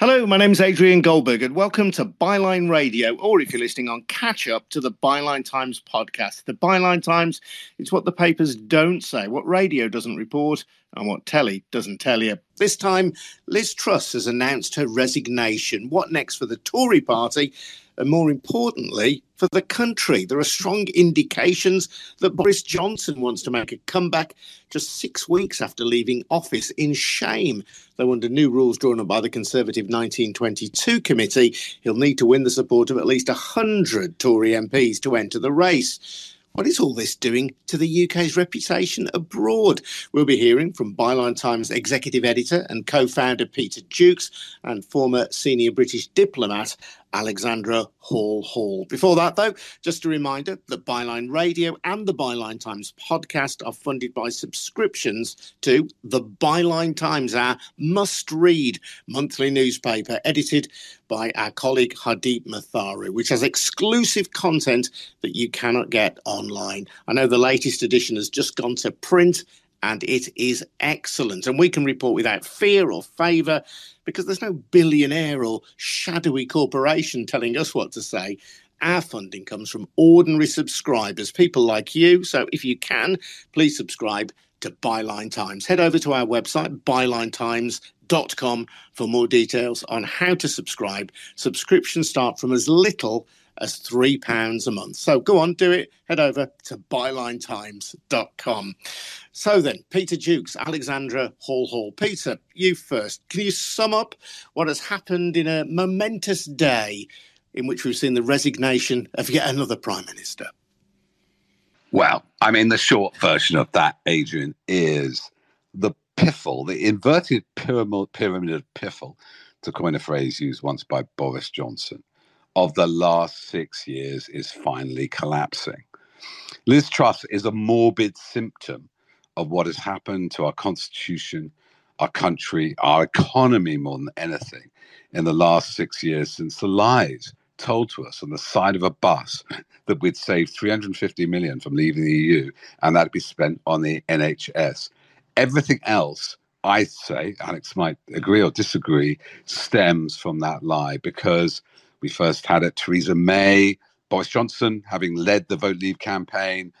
Hello, my name is Adrian Goldberg, and welcome to Byline Radio, or if you're listening on catch up to the Byline Times podcast. The Byline Times, it's what the papers don't say, what radio doesn't report, and what telly doesn't tell you. This time, Liz Truss has announced her resignation. What next for the Tory party? And more importantly, for the country. There are strong indications that Boris Johnson wants to make a comeback just six weeks after leaving office in shame. Though, under new rules drawn up by the Conservative 1922 committee, he'll need to win the support of at least 100 Tory MPs to enter the race. What is all this doing to the UK's reputation abroad? We'll be hearing from Byline Times executive editor and co founder Peter Jukes and former senior British diplomat Alexandra Hall Hall. Before that, though, just a reminder that Byline Radio and the Byline Times podcast are funded by subscriptions to the Byline Times, our must read monthly newspaper edited by our colleague Hardeep Matharu, which has exclusive content that you cannot get online. I know the latest edition has just gone to print and it is excellent. And we can report without fear or favour because there's no billionaire or shadowy corporation telling us what to say. Our funding comes from ordinary subscribers, people like you. So if you can, please subscribe to Byline Times. Head over to our website, bylinetimes.com, for more details on how to subscribe. Subscriptions start from as little as £3 a month. So go on, do it. Head over to bylinetimes.com. So then, Peter Jukes, Alexandra Hall Hall. Peter, you first. Can you sum up what has happened in a momentous day in which we've seen the resignation of yet another Prime Minister? Well, I mean, the short version of that, Adrian, is the piffle, the inverted pyramid, pyramid of piffle, to coin a phrase used once by Boris Johnson, of the last six years is finally collapsing. Liz Truss is a morbid symptom of what has happened to our constitution, our country, our economy more than anything in the last six years since the lies told to us on the side of a bus that we'd save 350 million from leaving the EU and that'd be spent on the NHS. Everything else, I say, Alex might agree or disagree, stems from that lie because we first had it Theresa May, Boris Johnson having led the Vote Leave campaign,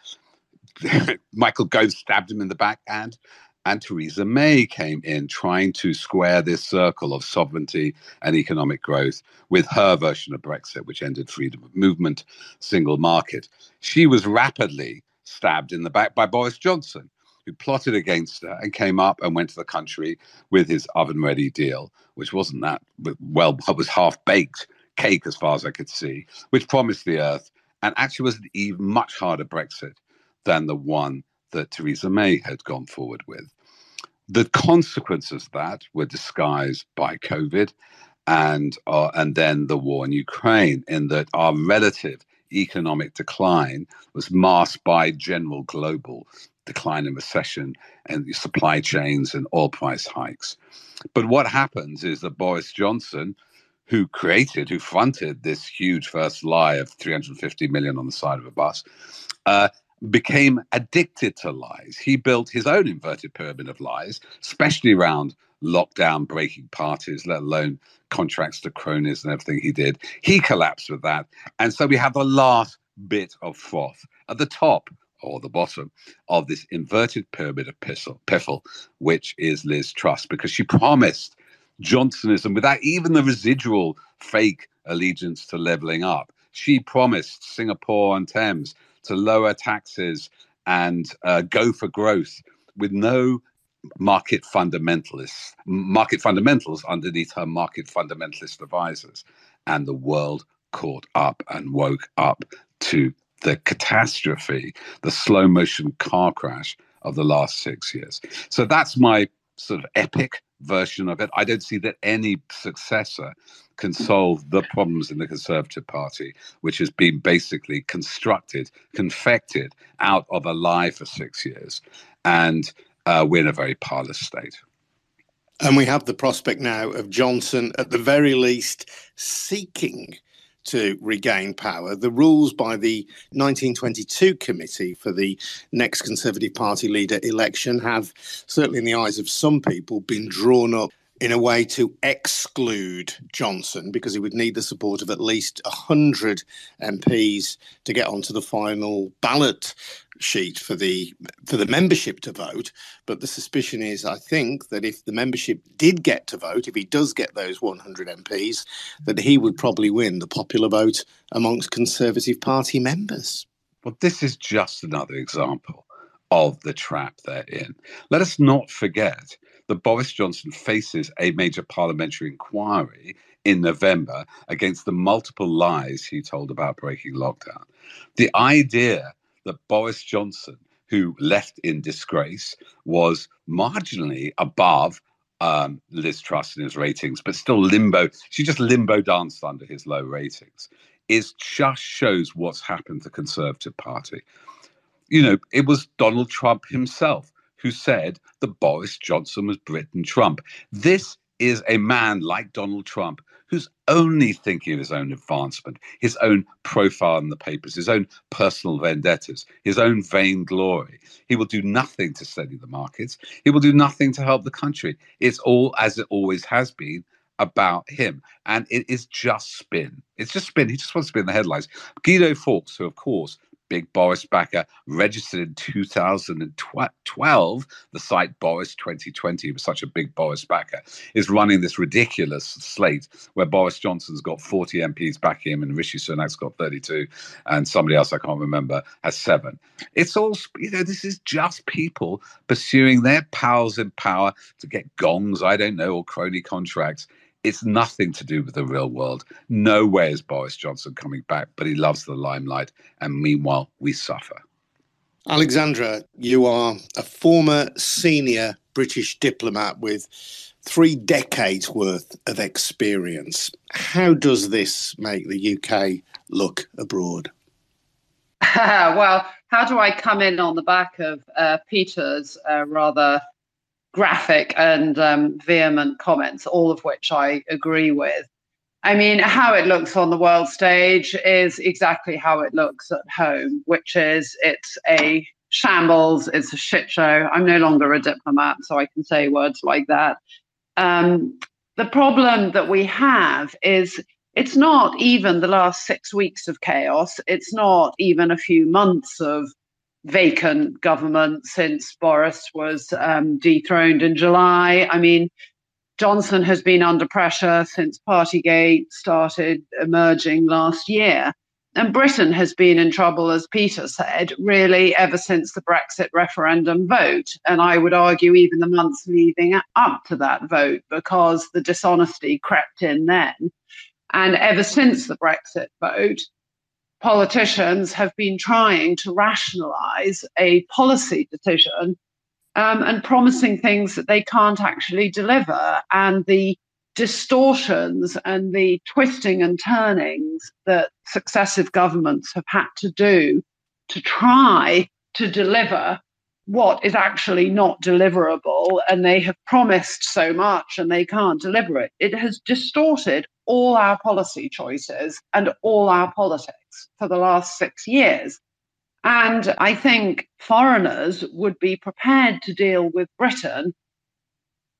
Michael Gove stabbed him in the backhand. And Theresa May came in trying to square this circle of sovereignty and economic growth with her version of Brexit, which ended freedom of movement, single market. She was rapidly stabbed in the back by Boris Johnson, who plotted against her and came up and went to the country with his oven ready deal, which wasn't that well, it was half baked cake as far as I could see, which promised the earth and actually was an even much harder Brexit than the one that Theresa May had gone forward with. The consequences of that were disguised by COVID and, uh, and then the war in Ukraine, in that our relative economic decline was masked by general global decline in recession and supply chains and oil price hikes. But what happens is that Boris Johnson, who created, who fronted this huge first lie of 350 million on the side of a bus, uh, became addicted to lies. He built his own inverted pyramid of lies, especially around lockdown breaking parties, let alone contracts to cronies and everything he did. He collapsed with that. And so we have the last bit of froth at the top or the bottom of this inverted pyramid of piffle, which is Liz Truss, because she promised Johnsonism without even the residual fake allegiance to leveling up. She promised Singapore-on-Thames to lower taxes and uh, go for growth with no market fundamentalists, market fundamentals underneath her market fundamentalist advisors. And the world caught up and woke up to the catastrophe, the slow motion car crash of the last six years. So that's my sort of epic version of it. I don't see that any successor can solve the problems in the Conservative Party, which has been basically constructed, confected out of a lie for six years. And uh, we're in a very parlous state. And we have the prospect now of Johnson, at the very least, seeking to regain power. The rules by the 1922 committee for the next Conservative Party leader election have, certainly in the eyes of some people, been drawn up in a way to exclude Johnson because he would need the support of at least 100 MPs to get onto the final ballot sheet for the for the membership to vote but the suspicion is i think that if the membership did get to vote if he does get those 100 MPs that he would probably win the popular vote amongst conservative party members well this is just another example of the trap they're in let us not forget that Boris Johnson faces a major parliamentary inquiry in November against the multiple lies he told about breaking lockdown. The idea that Boris Johnson, who left in disgrace, was marginally above um, Liz Truss in his ratings, but still limbo. She just limbo danced under his low ratings. Is just shows what's happened to the Conservative Party. You know, it was Donald Trump himself who said that Boris Johnson was Britain Trump. This is a man like Donald Trump who's only thinking of his own advancement, his own profile in the papers, his own personal vendettas, his own vainglory. He will do nothing to steady the markets. He will do nothing to help the country. It's all as it always has been about him. And it is just spin. It's just spin. He just wants to be in the headlines. Guido Fawkes, who, of course, big Boris backer, registered in 2012. The site Boris 2020 was such a big Boris backer, is running this ridiculous slate where Boris Johnson's got 40 MPs backing him and Rishi Sunak's got 32 and somebody else I can't remember has seven. It's all, you know, this is just people pursuing their pals in power to get gongs, I don't know, or crony contracts it's nothing to do with the real world. No way is Boris Johnson coming back, but he loves the limelight. And meanwhile, we suffer. Alexandra, you are a former senior British diplomat with three decades worth of experience. How does this make the UK look abroad? well, how do I come in on the back of uh, Peter's uh, rather graphic and um, vehement comments, all of which I agree with. I mean, how it looks on the world stage is exactly how it looks at home, which is it's a shambles, it's a shit show. I'm no longer a diplomat, so I can say words like that. Um, the problem that we have is it's not even the last six weeks of chaos, it's not even a few months of vacant government since Boris was um, dethroned in July. I mean, Johnson has been under pressure since Partygate started emerging last year. And Britain has been in trouble, as Peter said, really ever since the Brexit referendum vote. And I would argue even the months leading up to that vote, because the dishonesty crept in then. And ever since the Brexit vote, politicians have been trying to rationalize a policy decision um, and promising things that they can't actually deliver. And the distortions and the twisting and turnings that successive governments have had to do to try to deliver what is actually not deliverable and they have promised so much and they can't deliver it. It has distorted all our policy choices and all our politics for the last six years. And I think foreigners would be prepared to deal with Britain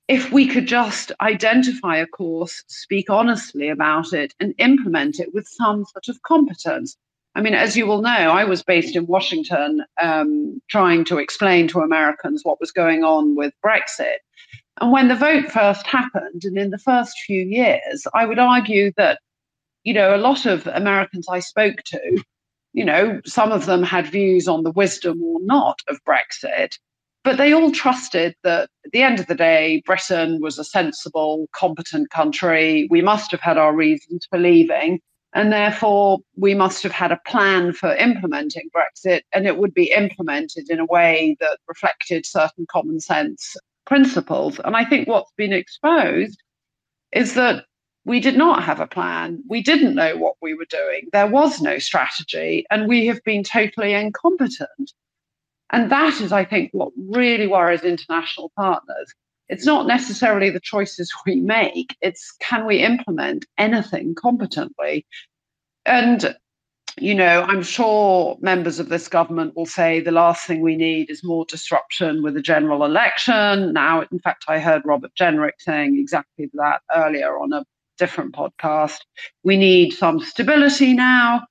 if we could just identify a course, speak honestly about it, and implement it with some sort of competence. I mean, as you will know, I was based in Washington um, trying to explain to Americans what was going on with Brexit. And when the vote first happened, and in the first few years, I would argue that, you know, a lot of Americans I spoke to, you know, some of them had views on the wisdom or not of Brexit, but they all trusted that at the end of the day, Britain was a sensible, competent country. We must have had our reasons for leaving. And therefore, we must have had a plan for implementing Brexit, and it would be implemented in a way that reflected certain common sense principles. And I think what's been exposed is that we did not have a plan. We didn't know what we were doing. There was no strategy, and we have been totally incompetent. And that is, I think, what really worries international partners. It's not necessarily the choices we make, it's can we implement anything competently? And you know, I'm sure members of this government will say the last thing we need is more disruption with a general election. Now, in fact, I heard Robert Jenrick saying exactly that earlier on a different podcast. We need some stability now.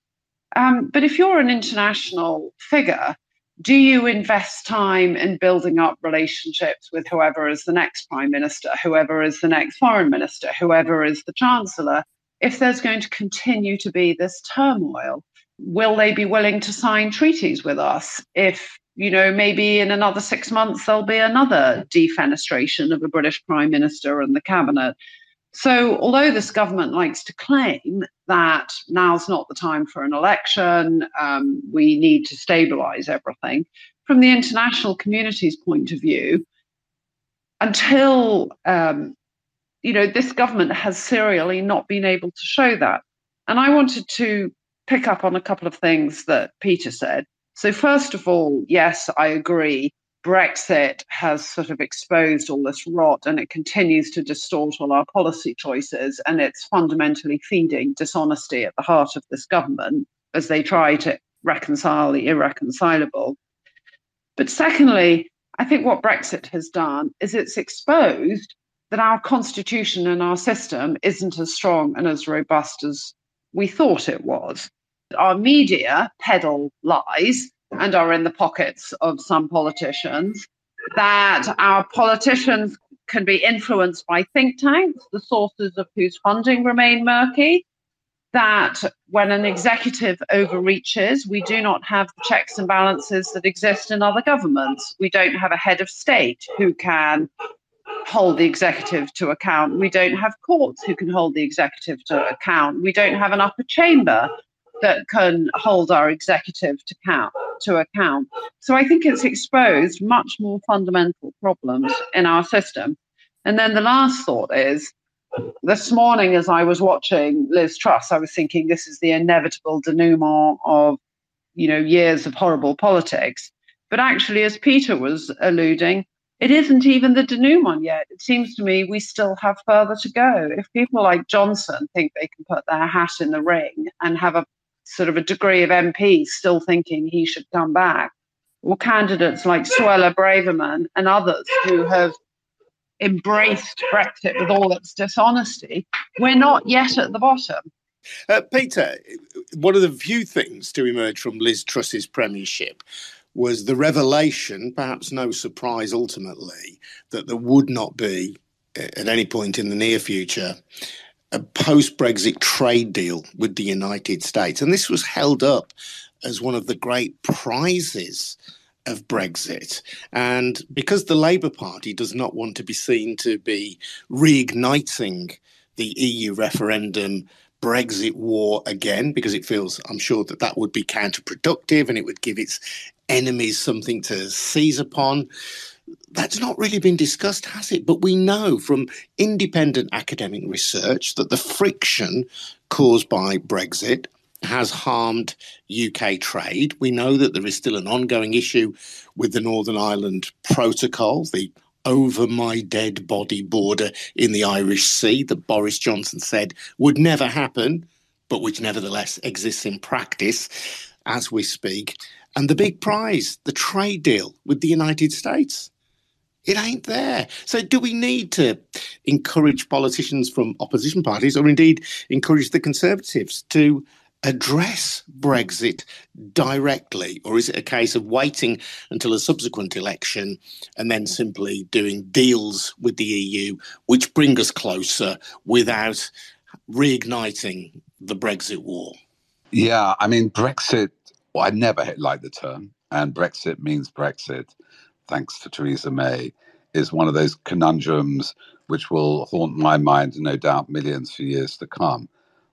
Um, but if you're an international figure, do you invest time in building up relationships with whoever is the next prime minister, whoever is the next foreign minister, whoever is the chancellor? If there's going to continue to be this turmoil, will they be willing to sign treaties with us if you know maybe in another six months there'll be another defenestration of a british prime minister and the cabinet so although this government likes to claim that now's not the time for an election um, we need to stabilize everything from the international community's point of view until um, you know this government has serially not been able to show that and i wanted to pick up on a couple of things that Peter said. So, first of all, yes, I agree. Brexit has sort of exposed all this rot and it continues to distort all our policy choices. And it's fundamentally feeding dishonesty at the heart of this government as they try to reconcile the irreconcilable. But secondly, I think what Brexit has done is it's exposed that our constitution and our system isn't as strong and as robust as we thought it was. Our media peddle lies and are in the pockets of some politicians, that our politicians can be influenced by think tanks, the sources of whose funding remain murky, that when an executive overreaches, we do not have the checks and balances that exist in other governments. We don't have a head of state who can hold the executive to account. We don't have courts who can hold the executive to account. We don't have an upper chamber that can hold our executive to count to account. So I think it's exposed much more fundamental problems in our system. And then the last thought is this morning as I was watching Liz Truss, I was thinking this is the inevitable denouement of, you know, years of horrible politics. But actually, as Peter was alluding, it isn't even the denouement yet. It seems to me we still have further to go. If people like Johnson think they can put their hat in the ring and have a sort of a degree of MP still thinking he should come back, or candidates like Suella Braverman and others who have embraced Brexit with all its dishonesty, we're not yet at the bottom. Uh, Peter, one of the few things to emerge from Liz Truss's premiership was the revelation, perhaps no surprise ultimately, that there would not be, at any point in the near future, a post Brexit trade deal with the United States. And this was held up as one of the great prizes of Brexit. And because the Labour Party does not want to be seen to be reigniting the EU referendum Brexit war again, because it feels, I'm sure, that that would be counterproductive and it would give its enemies something to seize upon that's not really been discussed, has it? But we know from independent academic research that the friction caused by Brexit has harmed UK trade. We know that there is still an ongoing issue with the Northern Ireland Protocol, the over my dead body border in the Irish Sea that Boris Johnson said would never happen, but which nevertheless exists in practice as we speak. And the big prize, the trade deal with the United States. It ain't there. So, do we need to encourage politicians from opposition parties, or indeed encourage the Conservatives to address Brexit directly? Or is it a case of waiting until a subsequent election and then simply doing deals with the EU, which bring us closer without reigniting the Brexit war? Yeah, I mean, Brexit, well, I never liked the term, and Brexit means Brexit thanks to Theresa May, is one of those conundrums which will haunt my mind no doubt millions for years to come.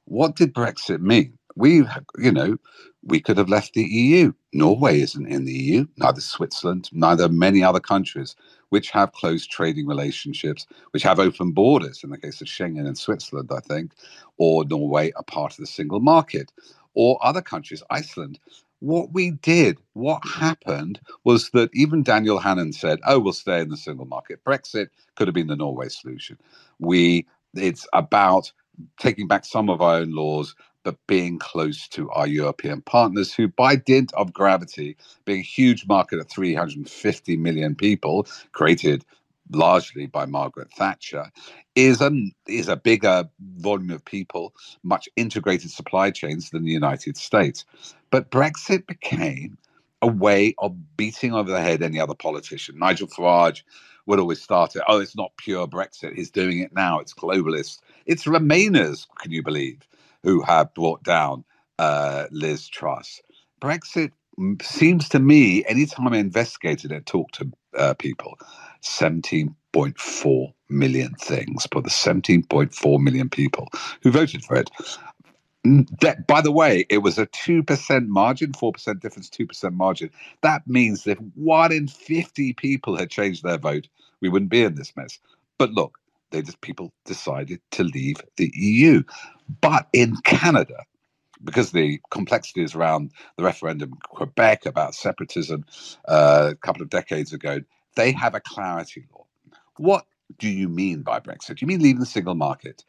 What did Brexit mean? We, you know, we could have left the EU. Norway isn't in the EU, neither Switzerland, neither many other countries which have close trading relationships, which have open borders, in the case of Schengen and Switzerland, I think, or Norway are part of the single market, or other countries, Iceland, what we did, what mm-hmm. happened was that even Daniel Hannan said, "Oh, we'll stay in the single market." Brexit could have been the Norway solution. We, it's about taking back some of our own laws, but being close to our European partners, who, by dint of gravity, being a huge market of 350 million people, created largely by Margaret Thatcher, is a, is a bigger volume of people, much integrated supply chains than the United States. But Brexit became a way of beating over the head any other politician. Nigel Farage would always start it. Oh, it's not pure Brexit. He's doing it now. It's globalist. It's Remainers, can you believe, who have brought down uh, Liz Truss. Brexit seems to me, anytime I investigated it, talked to uh, people, 17.4 million things, but the 17.4 million people who voted for it. That, by the way, it was a 2% margin, 4% difference, 2% margin. That means that if one in 50 people had changed their vote, we wouldn't be in this mess. But look, they just people decided to leave the EU. But in Canada, because the complexities around the referendum in Quebec about separatism uh, a couple of decades ago, they have a clarity law. What do you mean by Brexit? You mean leaving the single market?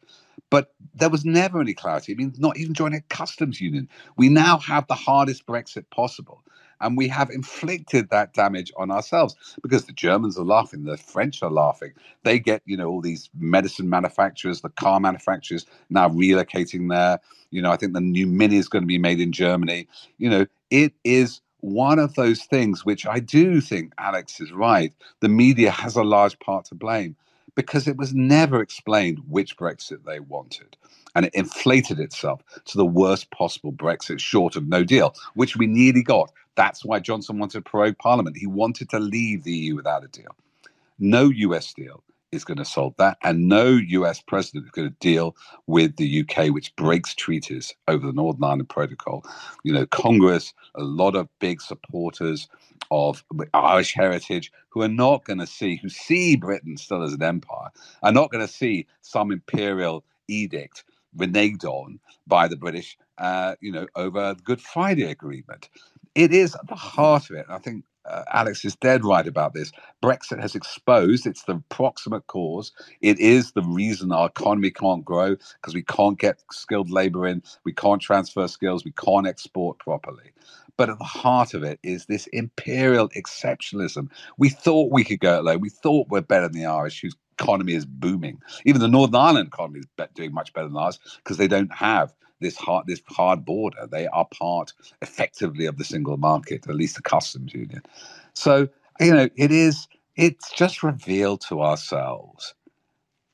But there was never any clarity. I mean, not even joining a customs union. We now have the hardest Brexit possible. And we have inflicted that damage on ourselves because the Germans are laughing, the French are laughing. They get, you know, all these medicine manufacturers, the car manufacturers now relocating there. You know, I think the new Mini is going to be made in Germany. You know, it is one of those things which I do think Alex is right. The media has a large part to blame because it was never explained which Brexit they wanted. And it inflated itself to the worst possible Brexit short of no deal, which we nearly got. That's why Johnson wanted to prorogue Parliament. He wanted to leave the EU without a deal. No US deal is going to solve that. And no US president is going to deal with the UK, which breaks treaties over the Northern Ireland Protocol. You know, Congress, a lot of big supporters of Irish heritage who are not going to see, who see Britain still as an empire, are not going to see some imperial edict reneged on by the British, uh, you know, over the Good Friday Agreement. It is at the heart of it. I think uh, Alex is dead right about this. Brexit has exposed, it's the proximate cause. It is the reason our economy can't grow because we can't get skilled labor in, we can't transfer skills, we can't export properly. But at the heart of it is this imperial exceptionalism. We thought we could go alone. We thought we're better than the Irish, whose economy is booming. Even the Northern Ireland economy is doing much better than ours because they don't have this hard this hard border. They are part effectively of the single market, at least the customs union. So you know, it is. It's just revealed to ourselves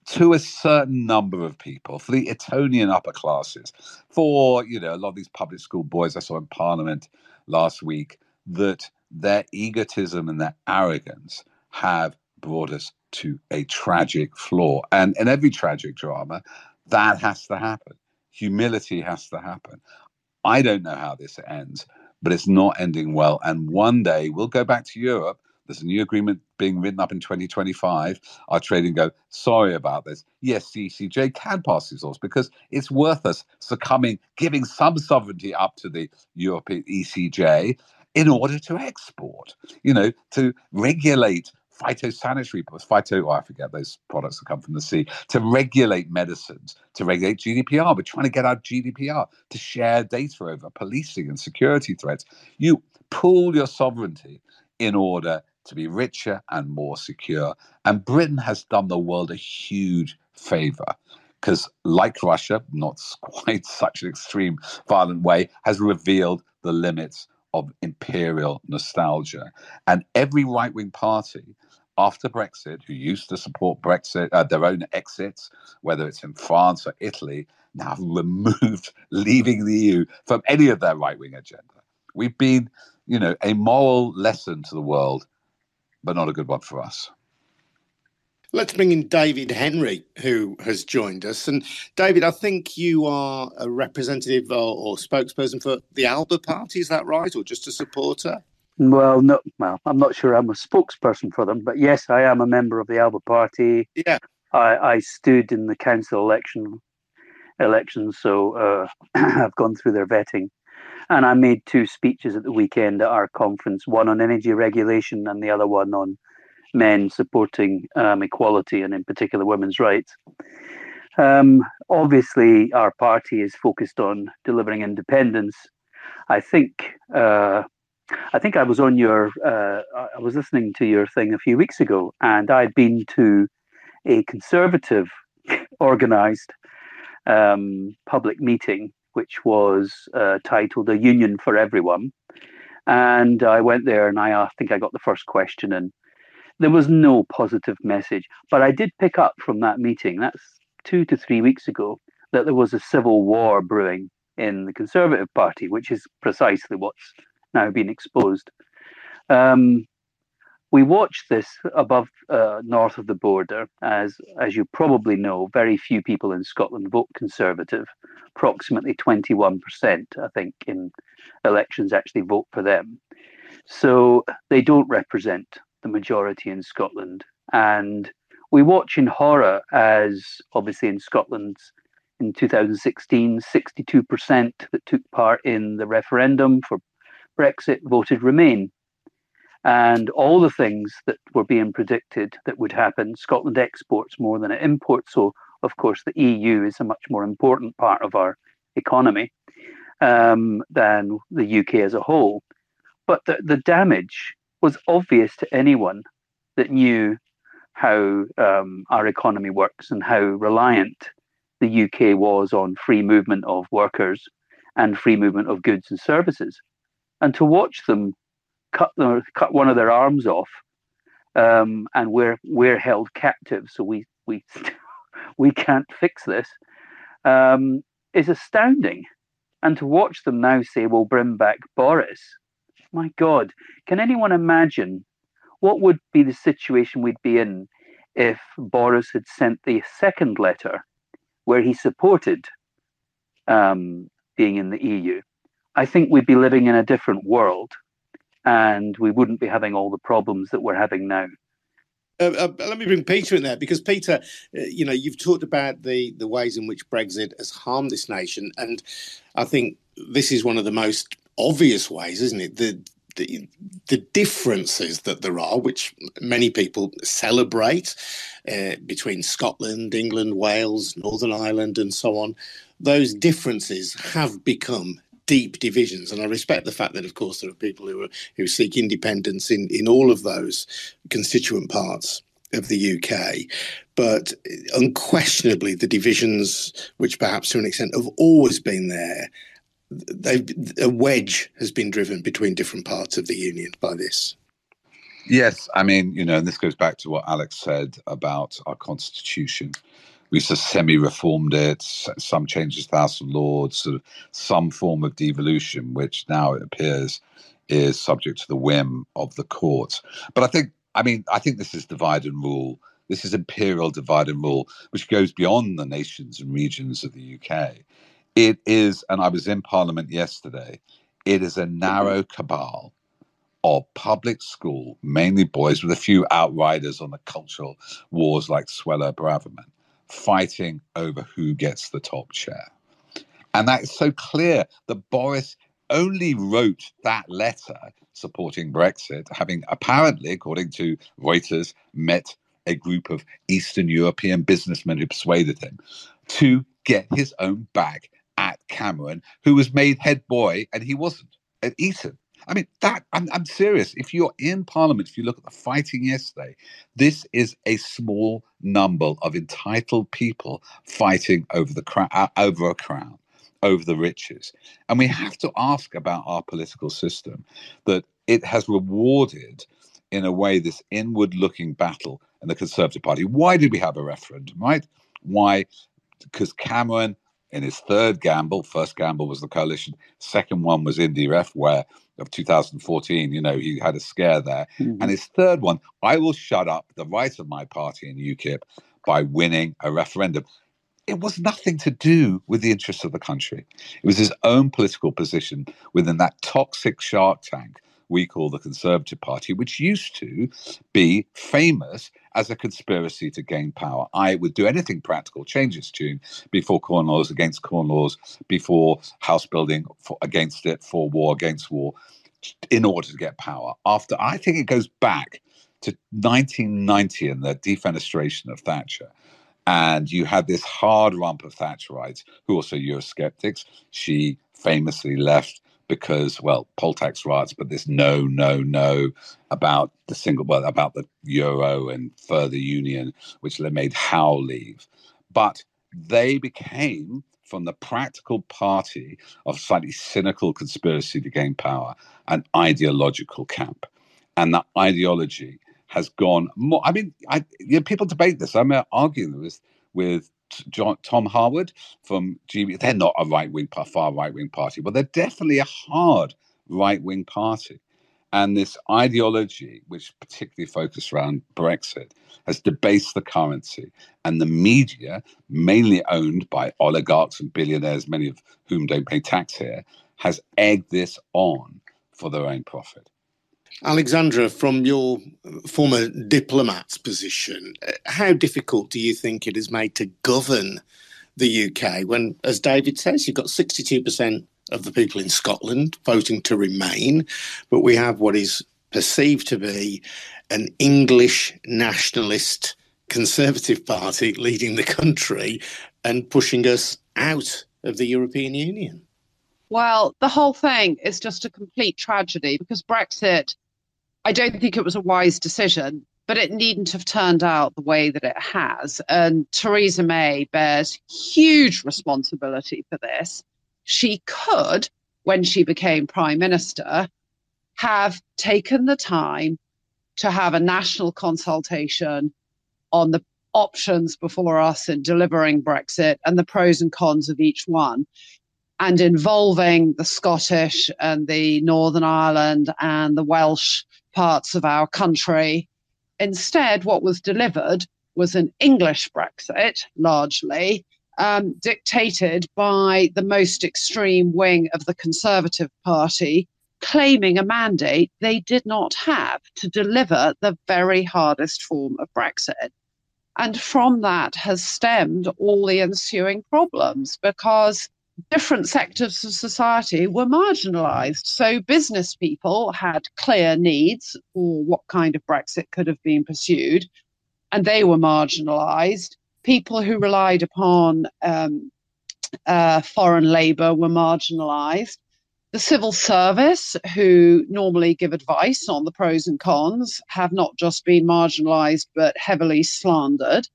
to a certain number of people, for the Etonian upper classes, for you know a lot of these public school boys I saw in Parliament last week that their egotism and their arrogance have brought us to a tragic flaw. And in every tragic drama, that has to happen. Humility has to happen. I don't know how this ends, but it's not ending well. And one day we'll go back to Europe. There's a new agreement being written up in 2025. Our trading go, sorry about this. Yes, CCJ can pass these laws because it's worth us succumbing, giving some sovereignty up to the European ECJ in order to export, you know, to regulate phytosanitary phyto, oh, I forget those products that come from the sea, to regulate medicines, to regulate GDPR. We're trying to get our GDPR to share data over policing and security threats. You pool your sovereignty in order to be richer and more secure. And Britain has done the world a huge favor because, like Russia, not quite such an extreme, violent way, has revealed the limits of imperial nostalgia. And every right wing party after Brexit, who used to support Brexit, uh, their own exits, whether it's in France or Italy, now removed leaving the EU from any of their right wing agenda. We've been, you know, a moral lesson to the world, but not a good one for us. Let's bring in David Henry, who has joined us. And David, I think you are a representative or, or spokesperson for the Alba Party. Is that right, or just a supporter? Well, no, well, I'm not sure I'm a spokesperson for them, but yes, I am a member of the Alba Party. Yeah, I, I stood in the council election elections, so uh, I've gone through their vetting, and I made two speeches at the weekend at our conference, one on energy regulation and the other one on men supporting um, equality and, in particular, women's rights. Um, obviously, our party is focused on delivering independence. I think uh, I think I was on your uh, I was listening to your thing a few weeks ago, and I'd been to a conservative organised um, public meeting, which was uh, titled "A Union for Everyone." And I went there, and I, I think I got the first question, and there was no positive message. But I did pick up from that meeting. That's two to three weeks ago that there was a civil war brewing in the Conservative Party, which is precisely what's now been exposed. Um, we watched this above uh, north of the border, as as you probably know, very few people in Scotland vote Conservative. Approximately twenty one percent, I think, in elections actually vote for them. So they don't represent the majority in Scotland, and we watch in horror as obviously in Scotland in 2016, 62% that took part in the referendum for Brexit voted Remain. And all the things that were being predicted that would happen, Scotland exports more than it imports. So, of course, the EU is a much more important part of our economy um, than the UK as a whole. But the, the damage was obvious to anyone that knew how um, our economy works and how reliant the UK was on free movement of workers and free movement of goods and services. And to watch them cut cut one of their arms off, um, and we're we're held captive, so we we we can't fix this, um, is astounding. And to watch them now say, "We'll bring back Boris," my God, can anyone imagine what would be the situation we'd be in if Boris had sent the second letter where he supported um, being in the EU? I think we'd be living in a different world and we wouldn't be having all the problems that we're having now. Uh, uh, let me bring Peter in there because Peter, uh, you know, you've talked about the the ways in which Brexit has harmed this nation, and I think this is one of the most obvious ways, isn't it? The the, the differences that there are, which many people celebrate uh, between Scotland, England, Wales, Northern Ireland, and so on, those differences have become deep divisions. And I respect the fact that, of course, there are people who are, who seek independence in, in all of those constituent parts of the UK. But unquestionably, the divisions, which perhaps to an extent have always been there, a wedge has been driven between different parts of the union by this. Yes, I mean, you know, and this goes back to what Alex said about our constitution. We sort of semi-reformed it, some changes to the House of Lords, sort of some form of devolution, which now it appears is subject to the whim of the courts. But I think, I mean, I think this is divide and rule. This is imperial divide and rule, which goes beyond the nations and regions of the UK. It is, and I was in Parliament yesterday, it is a narrow cabal of public school, mainly boys, with a few outriders on the cultural wars like Suella Braverman, fighting over who gets the top chair. And that is so clear that Boris only wrote that letter supporting Brexit, having apparently, according to Reuters, met a group of Eastern European businessmen who persuaded him to get his own at Cameron, who was made head boy and he wasn't at Eton. I mean, that I'm, I'm serious. If you're in Parliament, if you look at the fighting yesterday, this is a small number of entitled people fighting over the crown, uh, over a crown, over the riches, and we have to ask about our political system that it has rewarded, in a way, this inward-looking battle in the Conservative Party. Why did we have a referendum? Right? Why? Because Cameron in his third gamble. First gamble was the coalition. Second one was IndyRef, where of 2014, you know, he had a scare there. Mm-hmm. And his third one, I will shut up the right of my party in UKIP by winning a referendum. It was nothing to do with the interests of the country. It was his own political position within that toxic shark tank we call the Conservative Party, which used to be famous as a conspiracy to gain power. I would do anything practical, change its tune before Corn Laws, against Corn Laws, before house building for, against it, for war against war, in order to get power. After, I think it goes back to 1990 and the defenestration of Thatcher. And you had this hard rump of Thatcherites who also Eurosceptics. She famously left because, well, poll tax riots, but this no, no, no about the single, well, about the euro and further union, which made Howe leave. But they became, from the practical party of slightly cynical conspiracy to gain power, an ideological camp. And that ideology has gone more. I mean, I, you know, people debate this. I'm uh, arguing with with John, Tom Harwood from GB. They're not a right wing, far right wing party, but they're definitely a hard right wing party. And this ideology, which particularly focused around Brexit, has debased the currency. And the media, mainly owned by oligarchs and billionaires, many of whom don't pay tax here, has egged this on for their own profit. Alexandra, from your former diplomat's position, how difficult do you think it is made to govern the UK when, as David says, you've got 62% of the people in Scotland voting to remain, but we have what is perceived to be an English nationalist conservative party leading the country and pushing us out of the European Union? Well, the whole thing is just a complete tragedy because Brexit I don't think it was a wise decision, but it needn't have turned out the way that it has. And Theresa May bears huge responsibility for this. She could, when she became prime minister, have taken the time to have a national consultation on the options before us in delivering Brexit and the pros and cons of each one, and involving the Scottish and the Northern Ireland and the Welsh parts of our country. Instead, what was delivered was an English Brexit, largely, um, dictated by the most extreme wing of the Conservative Party, claiming a mandate they did not have to deliver the very hardest form of Brexit. And from that has stemmed all the ensuing problems because different sectors of society were marginalized. So business people had clear needs for what kind of Brexit could have been pursued, and they were marginalized. People who relied upon um, uh, foreign labor were marginalized. The civil service, who normally give advice on the pros and cons, have not just been marginalized but heavily slandered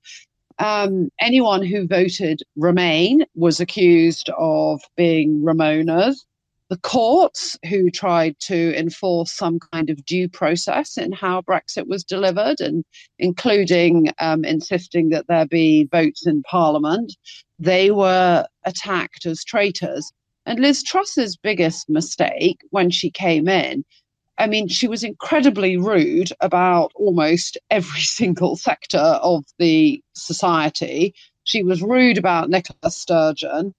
um, anyone who voted Remain was accused of being Remoaners. The courts, who tried to enforce some kind of due process in how Brexit was delivered, and including um, insisting that there be votes in Parliament, they were attacked as traitors. And Liz Truss's biggest mistake when she came in I mean, she was incredibly rude about almost every single sector of the society. She was rude about Nicola Sturgeon.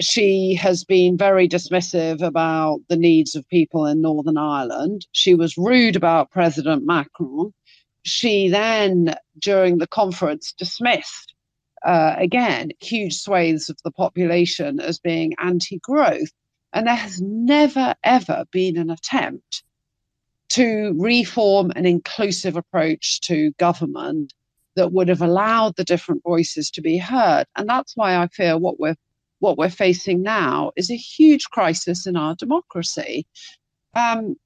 She has been very dismissive about the needs of people in Northern Ireland. She was rude about President Macron. She then, during the conference, dismissed uh, again huge swathes of the population as being anti growth. And there has never, ever been an attempt to reform an inclusive approach to government that would have allowed the different voices to be heard. And that's why I fear what we're what we're facing now is a huge crisis in our democracy. Um,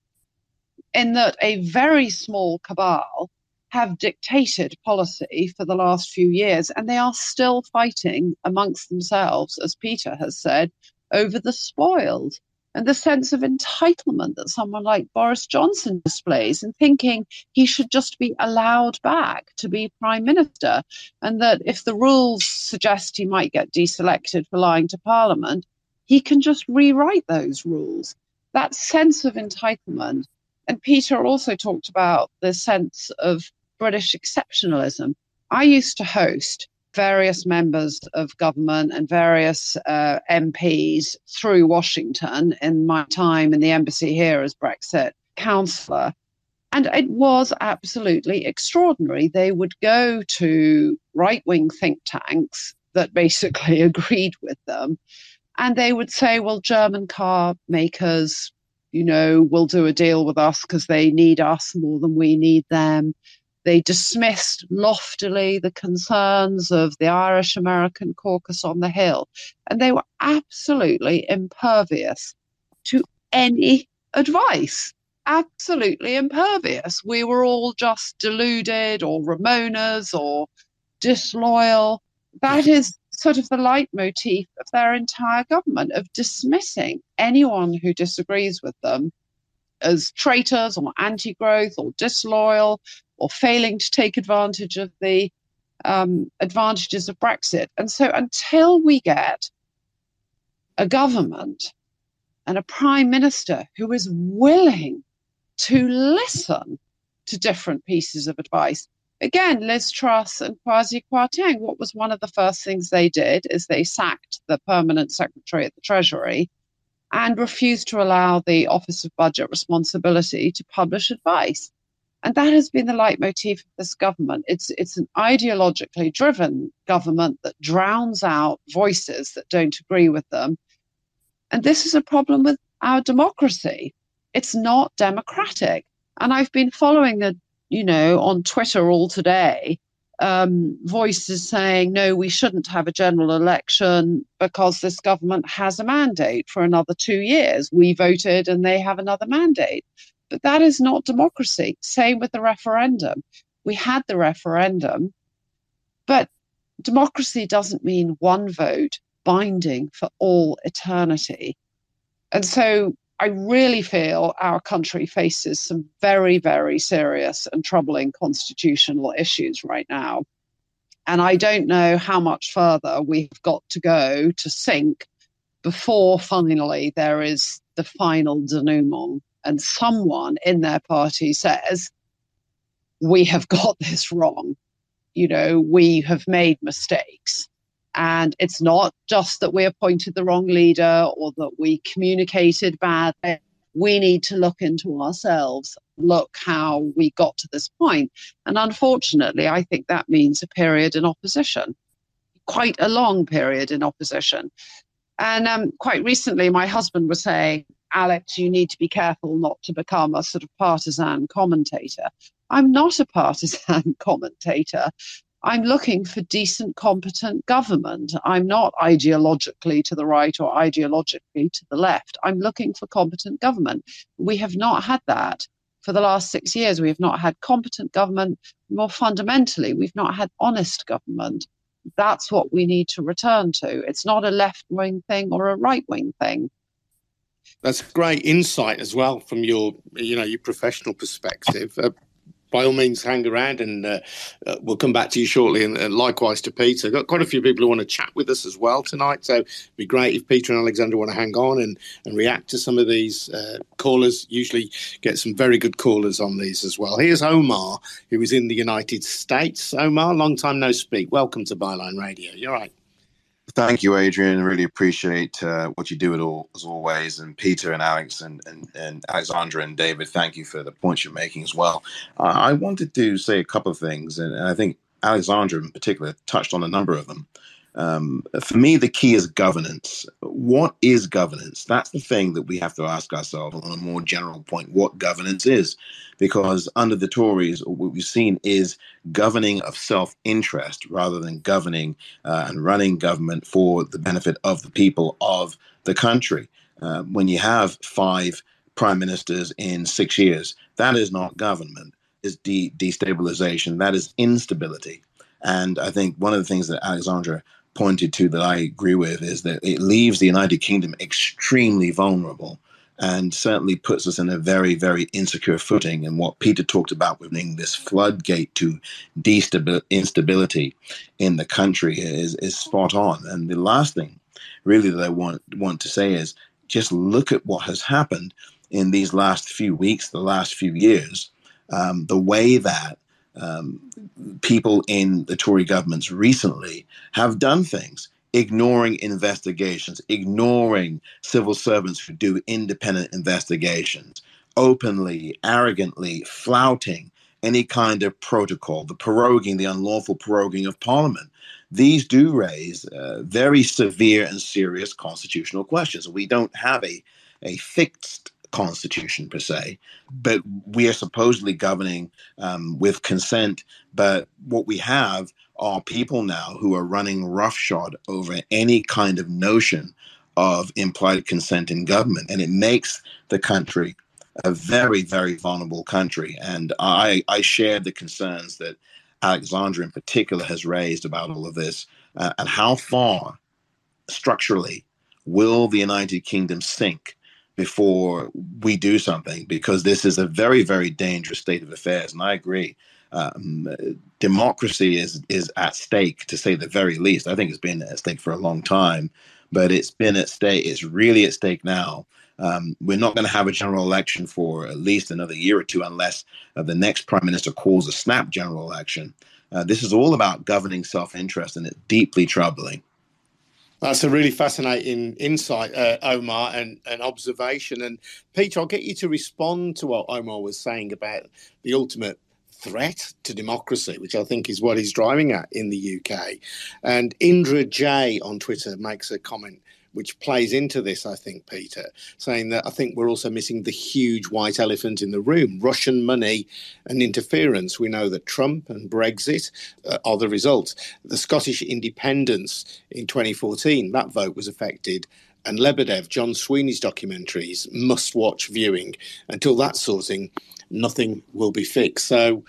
in that a very small cabal have dictated policy for the last few years, and they are still fighting amongst themselves, as Peter has said, over the spoils and the sense of entitlement that someone like Boris Johnson displays and thinking he should just be allowed back to be prime minister. And that if the rules suggest he might get deselected for lying to parliament, he can just rewrite those rules. That sense of entitlement. And Peter also talked about the sense of British exceptionalism. I used to host various members of government and various uh, MPs through Washington in my time in the embassy here as Brexit counselor. And it was absolutely extraordinary. They would go to right wing think tanks that basically agreed with them. And they would say, well, German car makers, you know, will do a deal with us because they need us more than we need them They dismissed loftily the concerns of the Irish American caucus on the Hill, and they were absolutely impervious to any advice. Absolutely impervious. We were all just deluded or Remoaners or disloyal. That is sort of the leitmotif of their entire government of dismissing anyone who disagrees with them as traitors or anti growth or disloyal or failing to take advantage of the um, advantages of Brexit. And so until we get a government and a prime minister who is willing to listen to different pieces of advice, again, Liz Truss and Kwasi Kwarteng, what was one of the first things they did is they sacked the permanent secretary at the Treasury and refused to allow the Office of Budget Responsibility to publish advice. And that has been the leitmotif of this government. It's, it's an ideologically driven government that drowns out voices that don't agree with them. And this is a problem with our democracy. It's not democratic. And I've been following the you know, on Twitter all today, um, voices saying, no, we shouldn't have a general election because this government has a mandate for another two years. We voted and they have another mandate. But that is not democracy. Same with the referendum. We had the referendum, but democracy doesn't mean one vote binding for all eternity. And so I really feel our country faces some very, very serious and troubling constitutional issues right now. And I don't know how much further we've got to go to sink before finally there is the final denouement and someone in their party says, We have got this wrong. You know, we have made mistakes. And it's not just that we appointed the wrong leader or that we communicated badly. We need to look into ourselves, look how we got to this point. And unfortunately, I think that means a period in opposition, quite a long period in opposition. And um, quite recently, my husband was saying, Alex, you need to be careful not to become a sort of partisan commentator. I'm not a partisan commentator. I'm looking for decent, competent government. I'm not ideologically to the right or ideologically to the left. I'm looking for competent government. We have not had that for the last six years. We have not had competent government. More fundamentally, we've not had honest government. That's what we need to return to. It's not a left wing thing or a right wing thing. That's great insight as well from your, you know, your professional perspective. Uh, by all means, hang around and uh, uh, we'll come back to you shortly. And, and likewise to Peter. Got quite a few people who want to chat with us as well tonight. So it'd be great if Peter and Alexander want to hang on and, and react to some of these uh, callers. Usually get some very good callers on these as well. Here's Omar, who is in the United States. Omar, long time no speak. Welcome to Byline Radio. You're right. Thank you, Adrian. Really appreciate uh, what you do at all, as always. And Peter and Alex and, and, and Alexandra and David, thank you for the points you're making as well. Uh, I wanted to say a couple of things, and, and I think Alexandra in particular touched on a number of them. Um, for me, the key is governance. What is governance? That's the thing that we have to ask ourselves on a more general point what governance is. Because under the Tories, what we've seen is governing of self interest rather than governing uh, and running government for the benefit of the people of the country. Uh, when you have five prime ministers in six years, that is not government, is de- destabilization, that is instability. And I think one of the things that Alexandra pointed to that I agree with is that it leaves the United Kingdom extremely vulnerable and certainly puts us in a very, very insecure footing. And what Peter talked about with this floodgate to destabil- instability in the country is, is spot on. And the last thing really that I want, want to say is just look at what has happened in these last few weeks, the last few years, um, the way that um, people in the Tory governments recently have done things, ignoring investigations, ignoring civil servants who do independent investigations, openly, arrogantly flouting any kind of protocol, the proroguing, the unlawful proroguing of Parliament. These do raise uh, very severe and serious constitutional questions. We don't have a, a fixed constitution per se, but we are supposedly governing um, with consent. But what we have are people now who are running roughshod over any kind of notion of implied consent in government, and it makes the country a very, very vulnerable country. And I, I share the concerns that Alexandra, in particular, has raised about all of this, uh, and how far structurally will the United Kingdom sink before we do something? Because this is a very, very dangerous state of affairs. And I agree. Um, democracy is is at stake, to say the very least. I think it's been at stake for a long time, but it's been at stake. It's really at stake now. Um, we're not going to have a general election for at least another year or two, unless uh, the next prime minister calls a snap general election. Uh, this is all about governing self-interest, and it's deeply troubling. That's a really fascinating insight, uh, Omar, and an observation. And Peter, I'll get you to respond to what Omar was saying about the ultimate threat to democracy, which I think is what he's driving at in the UK. And Indra J on Twitter makes a comment which plays into this, I think, Peter, saying that I think we're also missing the huge white elephant in the room Russian money and interference. We know that Trump and Brexit uh, are the results. The Scottish independence in 2014, that vote was affected. And Lebedev, John Sweeney's documentaries, must watch viewing. Until that sorting, nothing will be fixed. So,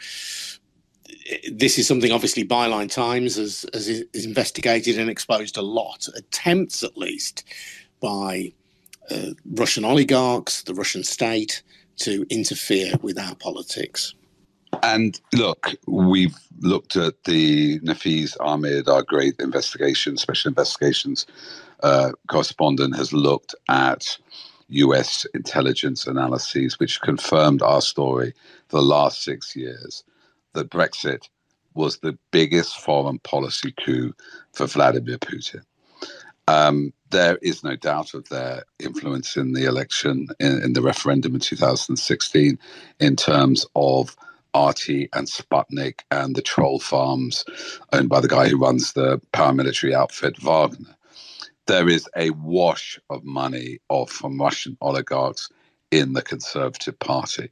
this is something obviously Byline Times has, has, investigated and exposed a lot, attempts at least by uh, Russian oligarchs, the Russian state, to interfere with our politics. And look, we've looked at the Nafeez Ahmed, our great investigation, special investigations uh, correspondent, has looked at US intelligence analyses, which confirmed our story for the last six years that Brexit was the biggest foreign policy coup for Vladimir Putin. Um, there is no doubt of their influence in the election, in, in, the referendum in 2016, in terms of RT and Sputnik and the troll farms owned by the guy who runs the paramilitary outfit Wagner. There is a wash of money of, from Russian oligarchs in the Conservative Party.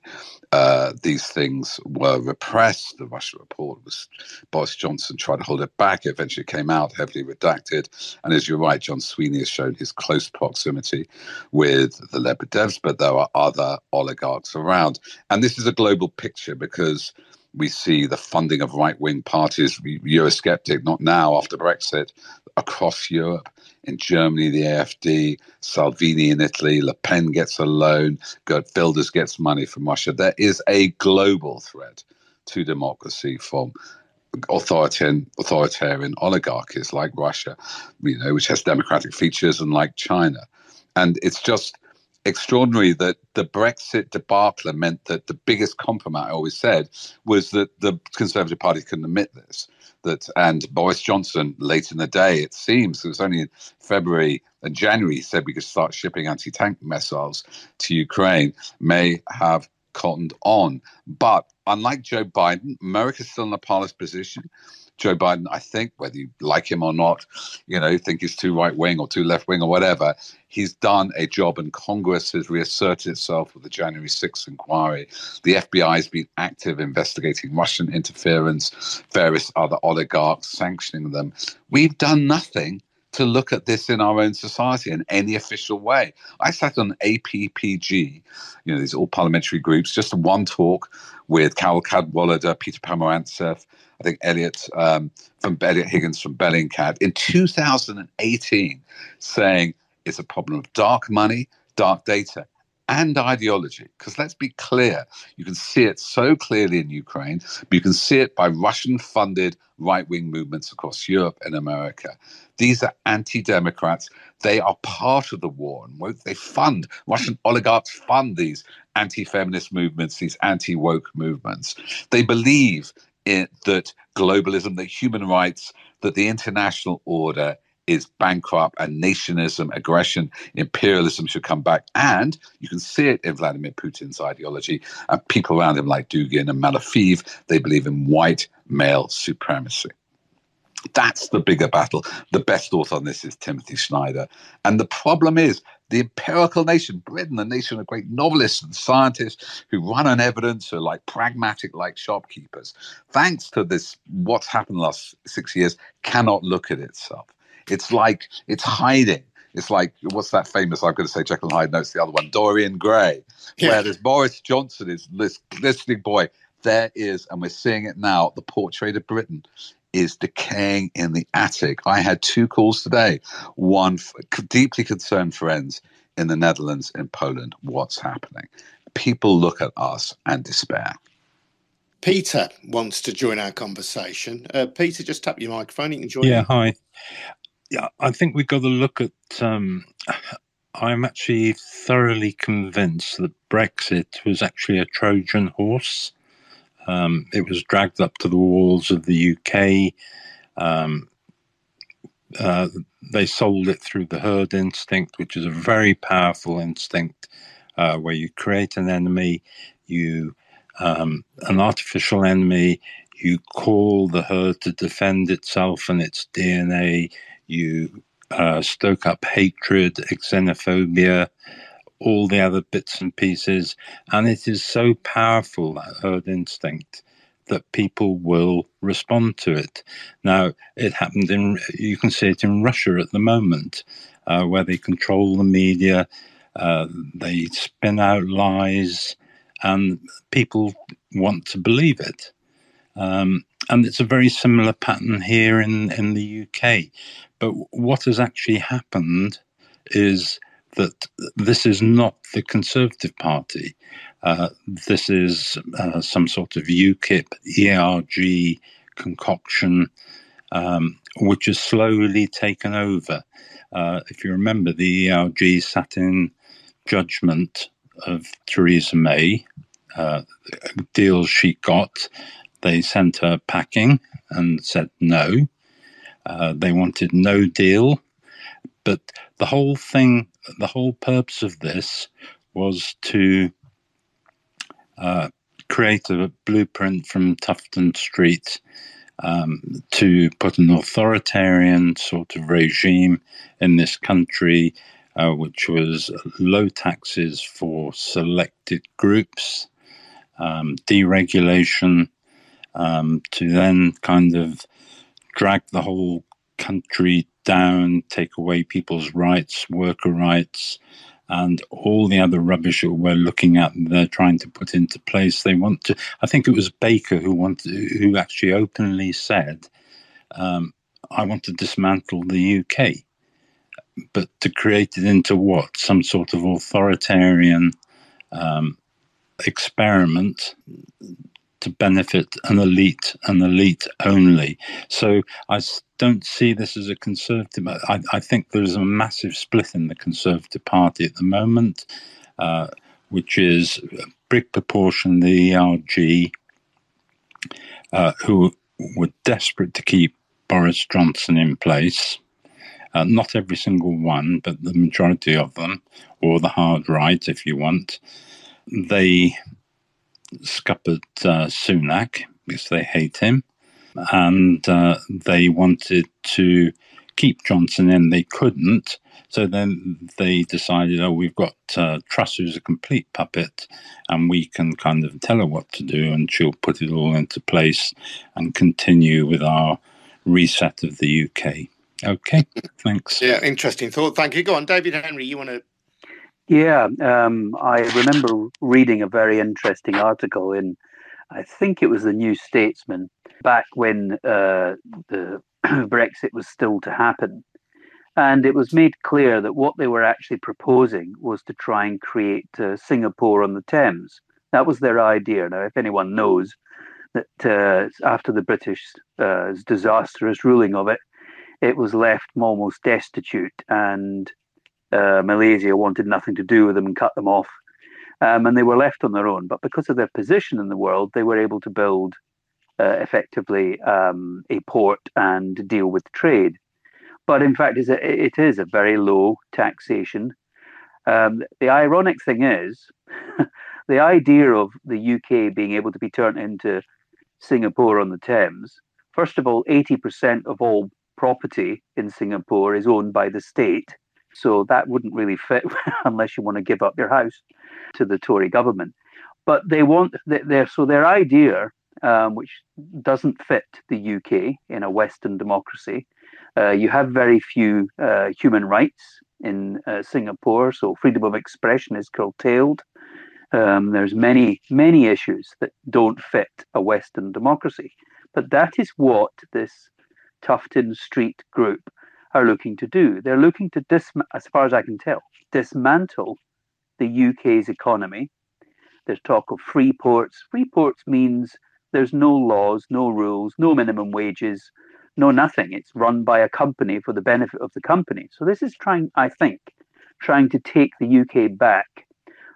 Uh, these things were repressed. The Russia report was Boris Johnson tried to hold it back. It eventually came out heavily redacted. And as you're right, John Sweeney has shown his close proximity with the Lebedevs, but there are other oligarchs around. And this is a global picture because we see the funding of right wing parties, Eurosceptic, not now after Brexit, across Europe. In Germany, the AFD, Salvini in Italy, Le Pen gets a loan, Geert Wilders gets money from Russia. There is a global threat to democracy from authoritarian authoritarian oligarchies like Russia, you know, which has democratic features, and like China. And it's just extraordinary that the Brexit debacle meant that the biggest compromise I always said was that the Conservative Party couldn't admit this. That and Boris Johnson late in the day, it seems, it was only in February and January, he said we could start shipping anti-tank missiles to Ukraine, may have cottoned on. But unlike Joe Biden, America's still in a powerless position. Joe Biden, I think, whether you like him or not, you know, think he's too right wing or too left wing or whatever, he's done a job and Congress has reasserted itself with the January 6th inquiry. The FBI has been active investigating Russian interference, various other oligarchs sanctioning them. We've done nothing to look at this in our own society in any official way. I sat on APPG, you know, these all parliamentary groups, just one talk with Carol Cadwalladr, Peter Pomerantsev, I think Elliot um, from Eliot Higgins from Bellingcat in 2018, saying it's a problem of dark money, dark data, and ideology. Because let's be clear, you can see it so clearly in Ukraine, but you can see it by Russian funded right wing movements across Europe and America. These are anti Democrats. They are part of the war. And they fund, Russian oligarchs fund these anti feminist movements, these anti woke movements. They believe in, that globalism, that human rights, that the international order is bankrupt and nationism, aggression, imperialism should come back. And you can see it in Vladimir Putin's ideology. And people around him, like Dugin and Malofeev, they believe in white male supremacy. That's the bigger battle. The best author on this is Timothy Snyder. And the problem is the empirical nation, Britain, the nation of great novelists and scientists who run on evidence, are like pragmatic like shopkeepers, thanks to this, what's happened the last six years, cannot look at itself. It's like it's hiding. It's like what's that famous? I'm going to say Jekyll and Hyde. No, it's the other one, Dorian Gray, yeah. where this Boris Johnson is this listening boy. There is, and we're seeing it now. The portrait of Britain is decaying in the attic. I had two calls today. One deeply concerned friends in the Netherlands, in Poland. What's happening? People look at us and despair. Peter wants to join our conversation. Uh, Peter, just tap your microphone. You can join. Yeah, hi. Yeah, I think we've got to look at. Um, I'm actually thoroughly convinced that Brexit was actually a Trojan horse. Um, it was dragged up to the walls of the UK. Um, uh, they sold it through the herd instinct, which is a very powerful instinct uh, where you create an enemy, you um, an artificial enemy, you call the herd to defend itself and its DNA, you uh, stoke up hatred, xenophobia, all the other bits and pieces. And it is so powerful, that herd instinct, that people will respond to it. Now, it happened in, you can see it in Russia at the moment, uh, where they control the media, uh, they spin out lies, and people want to believe it. Um, and it's a very similar pattern here in, in the UK. But what has actually happened is that this is not the Conservative Party. Uh, this is uh, some sort of UKIP, ERG concoction, um, which has slowly taken over. Uh, if you remember, the ERG sat in judgment of Theresa May, uh, deals she got. They sent her packing and said no. Uh, they wanted no deal. But the whole thing, the whole purpose of this was to uh, create a blueprint from Tufton Street um, to put an authoritarian sort of regime in this country, uh, which was low taxes for selected groups, um, deregulation, um, to then kind of drag the whole country down, take away people's rights, worker rights, and all the other rubbish that we're looking at. They're trying to put into place. They want to. I think it was Baker who wanted, who actually openly said, um, "I want to dismantle the UK." But to create it into what? Some sort of authoritarian um, experiment to benefit an elite, an elite only. So I don't see this as a conservative. I, I think there's a massive split in the Conservative Party at the moment, uh, which is a big proportion the ERG, uh, who were desperate to keep Boris Johnson in place. Uh, not every single one, but the majority of them, or the hard right, if you want. They scuppered uh, Sunak because they hate him, and uh, they wanted to keep Johnson in. They couldn't, so then they decided, oh, we've got uh, Truss, who's a complete puppet, and we can kind of tell her what to do, and she'll put it all into place and continue with our reset of the UK. Okay, thanks. Yeah, interesting thought. Thank you. Go on, David Henry. You want to yeah, um, I remember reading a very interesting article in, I think it was the New Statesman, back when uh, the Brexit was still to happen. And it was made clear that what they were actually proposing was to try and create uh, Singapore on the Thames. That was their idea. Now, if anyone knows that uh, after the British uh, disastrous ruling of it, it was left almost destitute and uh, Malaysia wanted nothing to do with them and cut them off. Um, and they were left on their own. But because of their position in the world, they were able to build uh, effectively um, a port and deal with trade. But in fact, it's a, it is a very low taxation. Um, the ironic thing is, the idea of the UK being able to be turned into Singapore on the Thames First of all, 80% of all property in Singapore is owned by the state. So that wouldn't really fit unless you want to give up your house to the Tory government. But they want their so their idea, um, which doesn't fit the UK in a Western democracy. Uh, you have very few uh, human rights in uh, Singapore, so freedom of expression is curtailed. Um, there's many many issues that don't fit a Western democracy, but that is what this Tufton Street group are looking to do. They're looking to, dis- as far as I can tell, dismantle the UK's economy. There's talk of free ports. Free ports means there's no laws, no rules, no minimum wages, no nothing. It's run by a company for the benefit of the company. So this is trying, I think, trying to take the UK back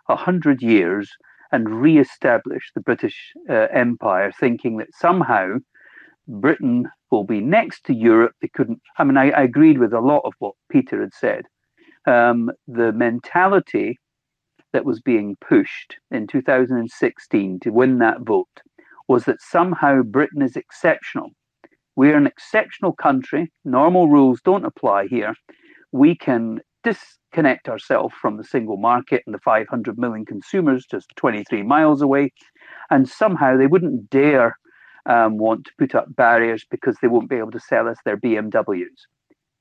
a hundred years and re-establish the British uh, Empire, thinking that somehow Britain will be next to Europe. They couldn't. I mean, I, I agreed with a lot of what Peter had said. Um, the mentality that was being pushed in 2016 to win that vote was that somehow Britain is exceptional. We're an exceptional country. Normal rules don't apply here. We can disconnect ourselves from the single market and the 500 million consumers just 23 miles away. And somehow they wouldn't dare um, want to put up barriers because they won't be able to sell us their BMWs.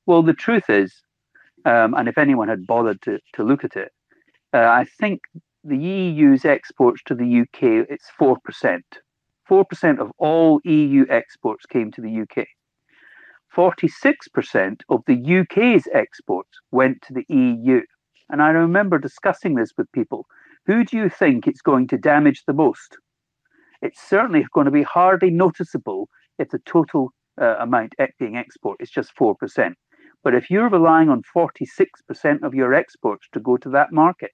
Well, the truth is, um, and if anyone had bothered to, to look at it, uh, I think the EU's exports to the UK, it's 4%. 4% of all EU exports came to the UK. 46% of the UK's exports went to the EU. And I remember discussing this with people. Who do you think it's going to damage the most? It's certainly going to be hardly noticeable if the total uh, amount being export is just 4%. But if you're relying on 46% of your exports to go to that market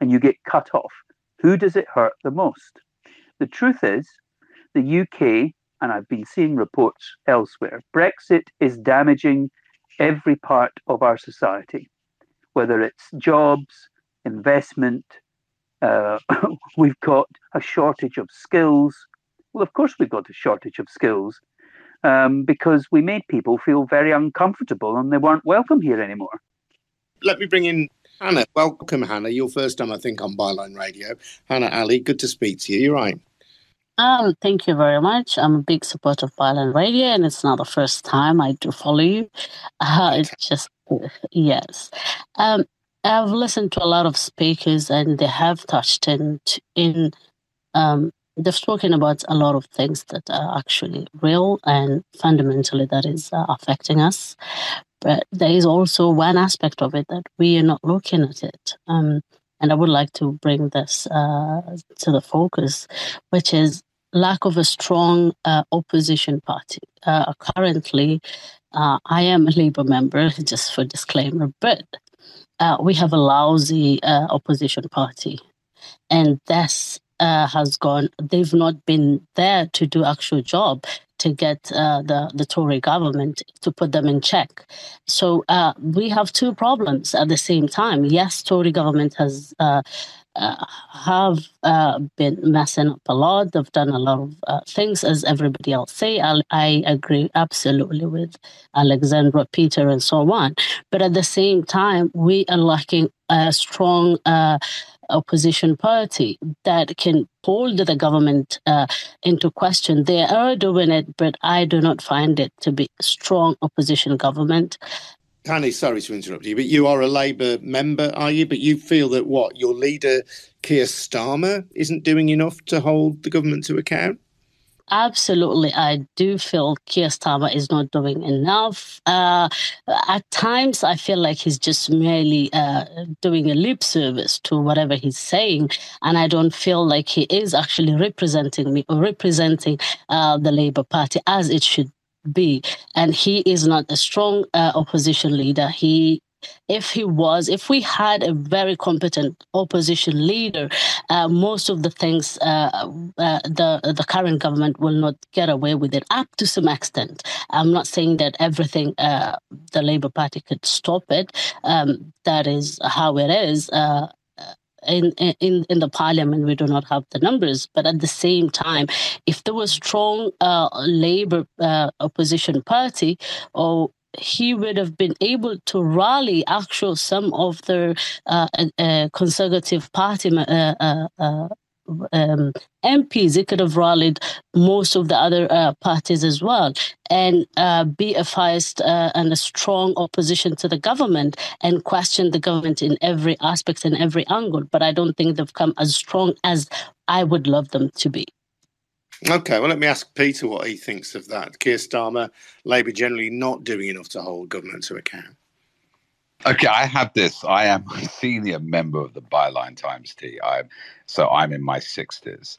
and you get cut off, who does it hurt the most? The truth is, the UK, and I've been seeing reports elsewhere, Brexit is damaging every part of our society, whether it's jobs, investment, uh, we've got a shortage of skills. Well, of course, we've got a shortage of skills um, because we made people feel very uncomfortable and they weren't welcome here anymore. Let me bring in Hannah. Welcome, Hannah. Your first time, I think, on Byline Radio. Hannah Ali, good to speak to you. You're right. Um, thank you very much. I'm a big supporter of Byline Radio, and it's not the first time I do follow you. Uh, it's just yes. Um, I've listened to a lot of speakers, and they have touched in in um, they've spoken about a lot of things that are actually real and fundamentally that is uh, affecting us. But there is also one aspect of it that we are not looking at it. Um, and I would like to bring this uh, to the focus, which is lack of a strong uh, opposition party. Uh, currently, uh, I am a Labour member, just for disclaimer, but uh, we have a lousy uh, opposition party, and this uh, has gone. They've not been there to do actual job to get uh, the the Tory government to put them in check. So uh, we have two problems at the same time. Yes, Tory government has uh, have uh, been messing up a lot. They've done a lot of uh, things, as everybody else say. I, I, agree absolutely with Alexandra, Peter, and so on. But at the same time, we are lacking a strong uh, opposition party that can hold the government uh, into question. They are doing it, but I do not find it to be strong opposition government. Connie, sorry to interrupt you, but you are a Labour member, are you? But you feel that what your leader Keir Starmer isn't doing enough to hold the government to account? Absolutely, I do feel Keir Starmer is not doing enough. Uh, at times, I feel like he's just merely uh, doing a lip service to whatever he's saying, and I don't feel like he is actually representing me or representing uh, the Labour Party as it should be. And he is not a strong uh, opposition leader. He if he was, if we had a very competent opposition leader, uh, most of the things uh, uh, the the current government will not get away with it up to some extent. I'm not saying that everything uh, the Labour Party could stop it. Um, that is how it is. In, in in the parliament we do not have the numbers but at the same time if there was strong uh, labor uh, opposition party or he would have been able to rally actual some of the uh, uh, conservative party uh, uh, uh um, MPs. He could have rallied most of the other uh, parties as well and be a fierce and a strong opposition to the government and question the government in every aspect and every angle. But I don't think they've come as strong as I would love them to be. Okay, well, let me ask Peter what he thinks of that. Keir Starmer, Labour generally not doing enough to hold government to account. Okay, I have this. I am a senior member of the Byline Times T. I'm so I'm in my sixties,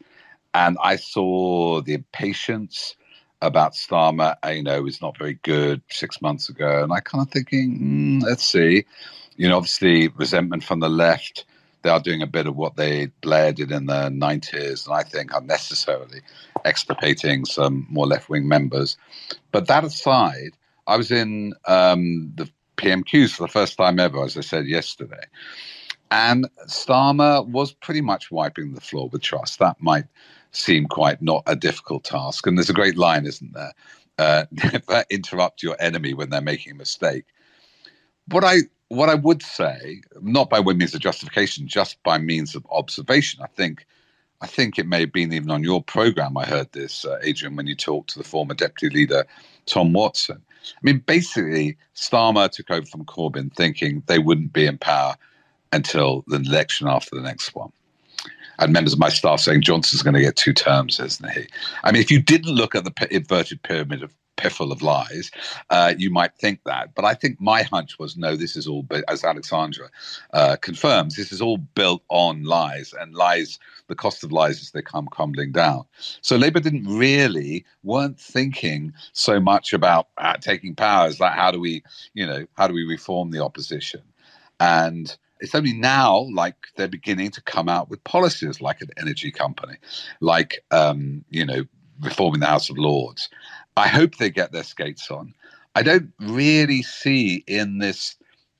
and I saw the impatience about Starmer. You know, is not very good six months ago, and I kind of thinking, mm, let's see. You know, obviously resentment from the left they are doing a bit of what they Blair did in the 90s, and I think unnecessarily extirpating some more left wing members. But that aside, I was in um, the PMQs for the first time ever, as I said yesterday. And Starmer was pretty much wiping the floor with Truss. That might seem quite not a difficult task. And there's a great line, isn't there? Uh, never interrupt your enemy when they're making a mistake. What I what I would say, not by means of justification, just by means of observation, I think, I think it may have been even on your program. I heard this, uh, Adrian, when you talked to the former deputy leader Tom Watson. I mean, basically, Starmer took over from Corbyn thinking they wouldn't be in power until the election after the next one. And members of my staff saying Johnson's going to get two terms, isn't he? I mean, if you didn't look at the inverted pyramid of piffle of lies, uh, you might think that. But I think my hunch was no, this is all, as Alexandra uh, confirms, this is all built on lies and lies, the cost of lies as they come crumbling down. So Labour didn't really, weren't thinking so much about uh, taking power as like, how do we, you know, how do we reform the opposition? And it's only now like they're beginning to come out with policies like an energy company, like um, you know reforming the House of Lords, I hope they get their skates on. I don't really see in this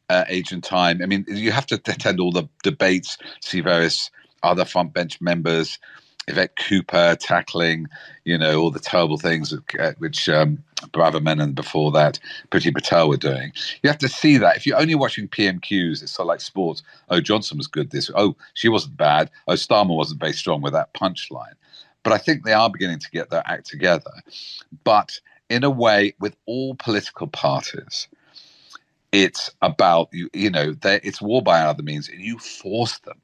uh, age and time. I mean, you have to attend all the debates, see various other front bench members, Yvette Cooper tackling, you know, all the terrible things uh, which um, Braverman and before that Priti Patel were doing. You have to see that. If you're only watching PMQs, it's sort of like sports. Oh, Johnson was good this. Oh, she wasn't bad. Oh, Starmer wasn't very strong with that punchline. But I think they are beginning to get their act together. But in a way, with all political parties, it's about you. You know, it's war by other means, and you force them.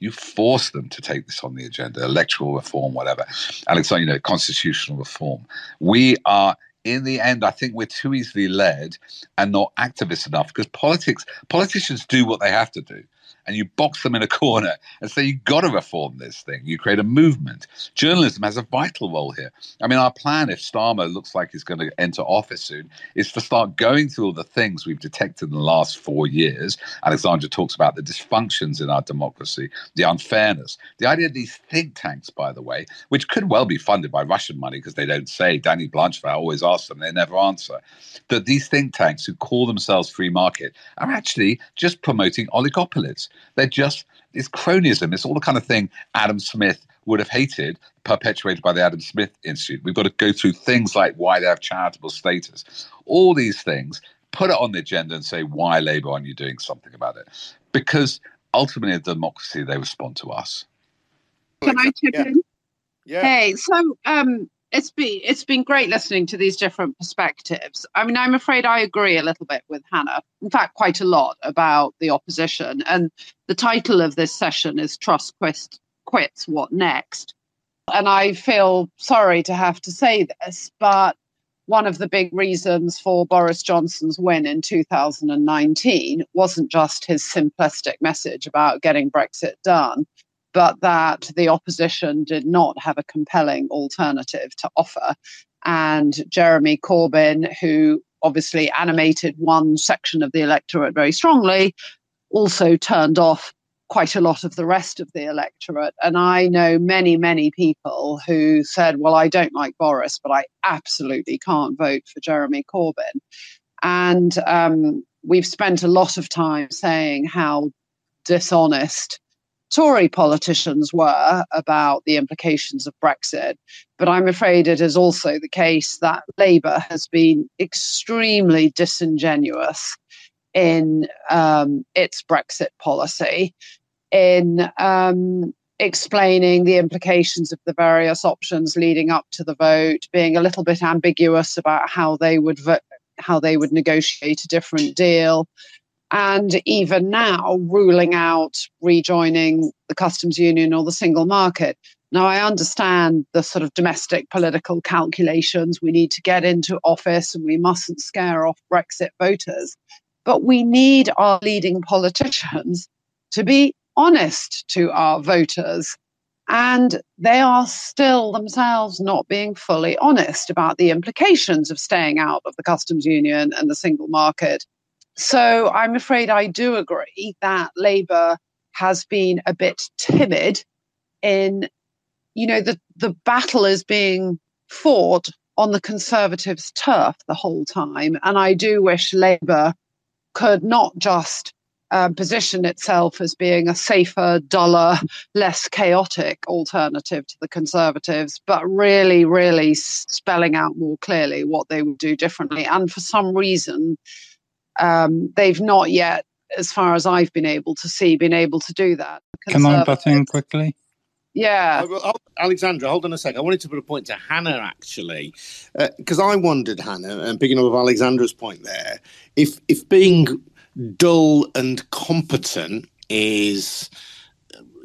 You force them to take this on the agenda, electoral reform, whatever. And it's you know, constitutional reform. We are in the end, I think we're too easily led and not activists enough because politics, politicians do what they have to do and you box them in a corner and say, you've got to reform this thing. You create a movement. Journalism has a vital role here. I mean, our plan, if Starmer looks like he's going to enter office soon, is to start going through all the things we've detected in the last four years. Alexandra talks about the dysfunctions in our democracy, the unfairness, the idea of these think tanks, by the way, which could well be funded by Russian money because they don't say. Danny Blanchflower always asks them, they never answer. That these think tanks who call themselves free market are actually just promoting oligopolies. They're just it's cronyism. It's all the kind of thing Adam Smith would have hated, perpetuated by the Adam Smith Institute. We've got to go through things like why they have charitable status, all these things. Put it on the agenda and say why Labour aren't you doing something about it? Because ultimately, in democracy, they respond to us. Can I chip yeah. in? Yeah. Hey, so um, it's been it's been great listening to these different perspectives. I mean, I'm afraid I agree a little bit with Hannah. In fact, quite a lot about the opposition. And the title of this session is "Truss Quits. What Next?" And I feel sorry to have to say this, but one of the big reasons for Boris Johnson's win in 2019 wasn't just his simplistic message about getting Brexit done but that the opposition did not have a compelling alternative to offer. And Jeremy Corbyn, who obviously animated one section of the electorate very strongly, also turned off quite a lot of the rest of the electorate. And I know many, many people who said, Well, I don't like Boris, but I absolutely can't vote for Jeremy Corbyn. And um, we've spent a lot of time saying how dishonest Tory politicians were about the implications of Brexit. But I'm afraid it is also the case that Labour has been extremely disingenuous in um, its Brexit policy, in um, explaining the implications of the various options leading up to the vote, being a little bit ambiguous about how they would how they would negotiate a different deal and even now ruling out rejoining the customs union or the single market. Now, I understand the sort of domestic political calculations. We need to get into office and we mustn't scare off Brexit voters. But we need our leading politicians to be honest to our voters. And they are still themselves not being fully honest about the implications of staying out of the customs union and the single market so I'm afraid I do agree that Labour has been a bit timid in, you know, the, the battle is being fought on the Conservatives' turf the whole time. And I do wish Labour could not just uh, position itself as being a safer, duller, less chaotic alternative to the Conservatives, but really, really spelling out more clearly what they would do differently. And for some reason, um, they've not yet, as far as I've been able to see, been able to do that. Can I butt in quickly? Yeah. Oh, Alexandra, hold on a sec. I wanted to put a point to Hannah actually, because uh, I wondered, Hannah, and picking up of Alexandra's point there, if if being dull and competent is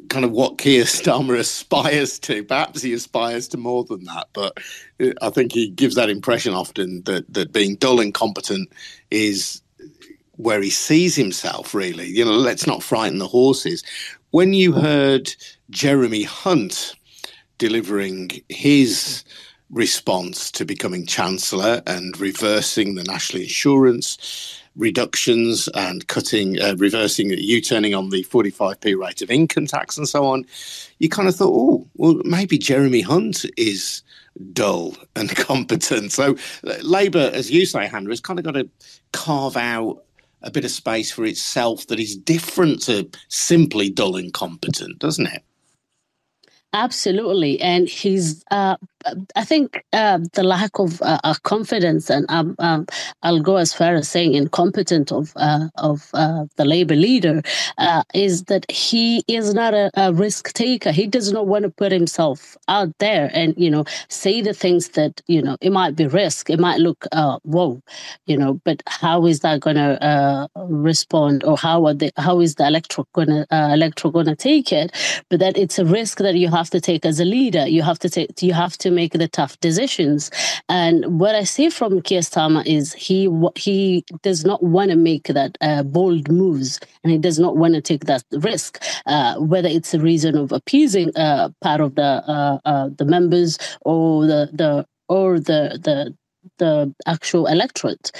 kind of what Keir Starmer aspires to. Perhaps he aspires to more than that, but uh, I think he gives that impression often that that being dull and competent is where he sees himself, really. You know, let's not frighten the horses. When you heard Jeremy Hunt delivering his response to becoming Chancellor and reversing the national insurance reductions and cutting, uh, reversing, U turning on the 45p rate of income tax and so on, you kind of thought, oh, well, maybe Jeremy Hunt is dull and competent. So Labour, as you say, Hannah, has kind of got to carve out a bit of space for itself that is different to simply dull and competent, doesn't it? Absolutely, and he's. Uh, I think uh, the lack of uh, uh, confidence, and um, um, I'll go as far as saying incompetent of uh, of uh, the labor leader, is that he is not a, a, risk taker. He does not want to put himself out there and you know say the things that you know it might be risk. It might look whoa, you know, but how is that going to respond, or how are they? How is the electro going to electro going to take it? But that it's a risk that you have to take as a leader. You have to take. You have to make the tough decisions. And what I see from Keir Starmer is he he does not want to make that uh, bold moves, and he does not want to take that risk. Uh, whether it's a reason of appeasing uh, part of the uh, uh, the members or the the or the the the actual electorate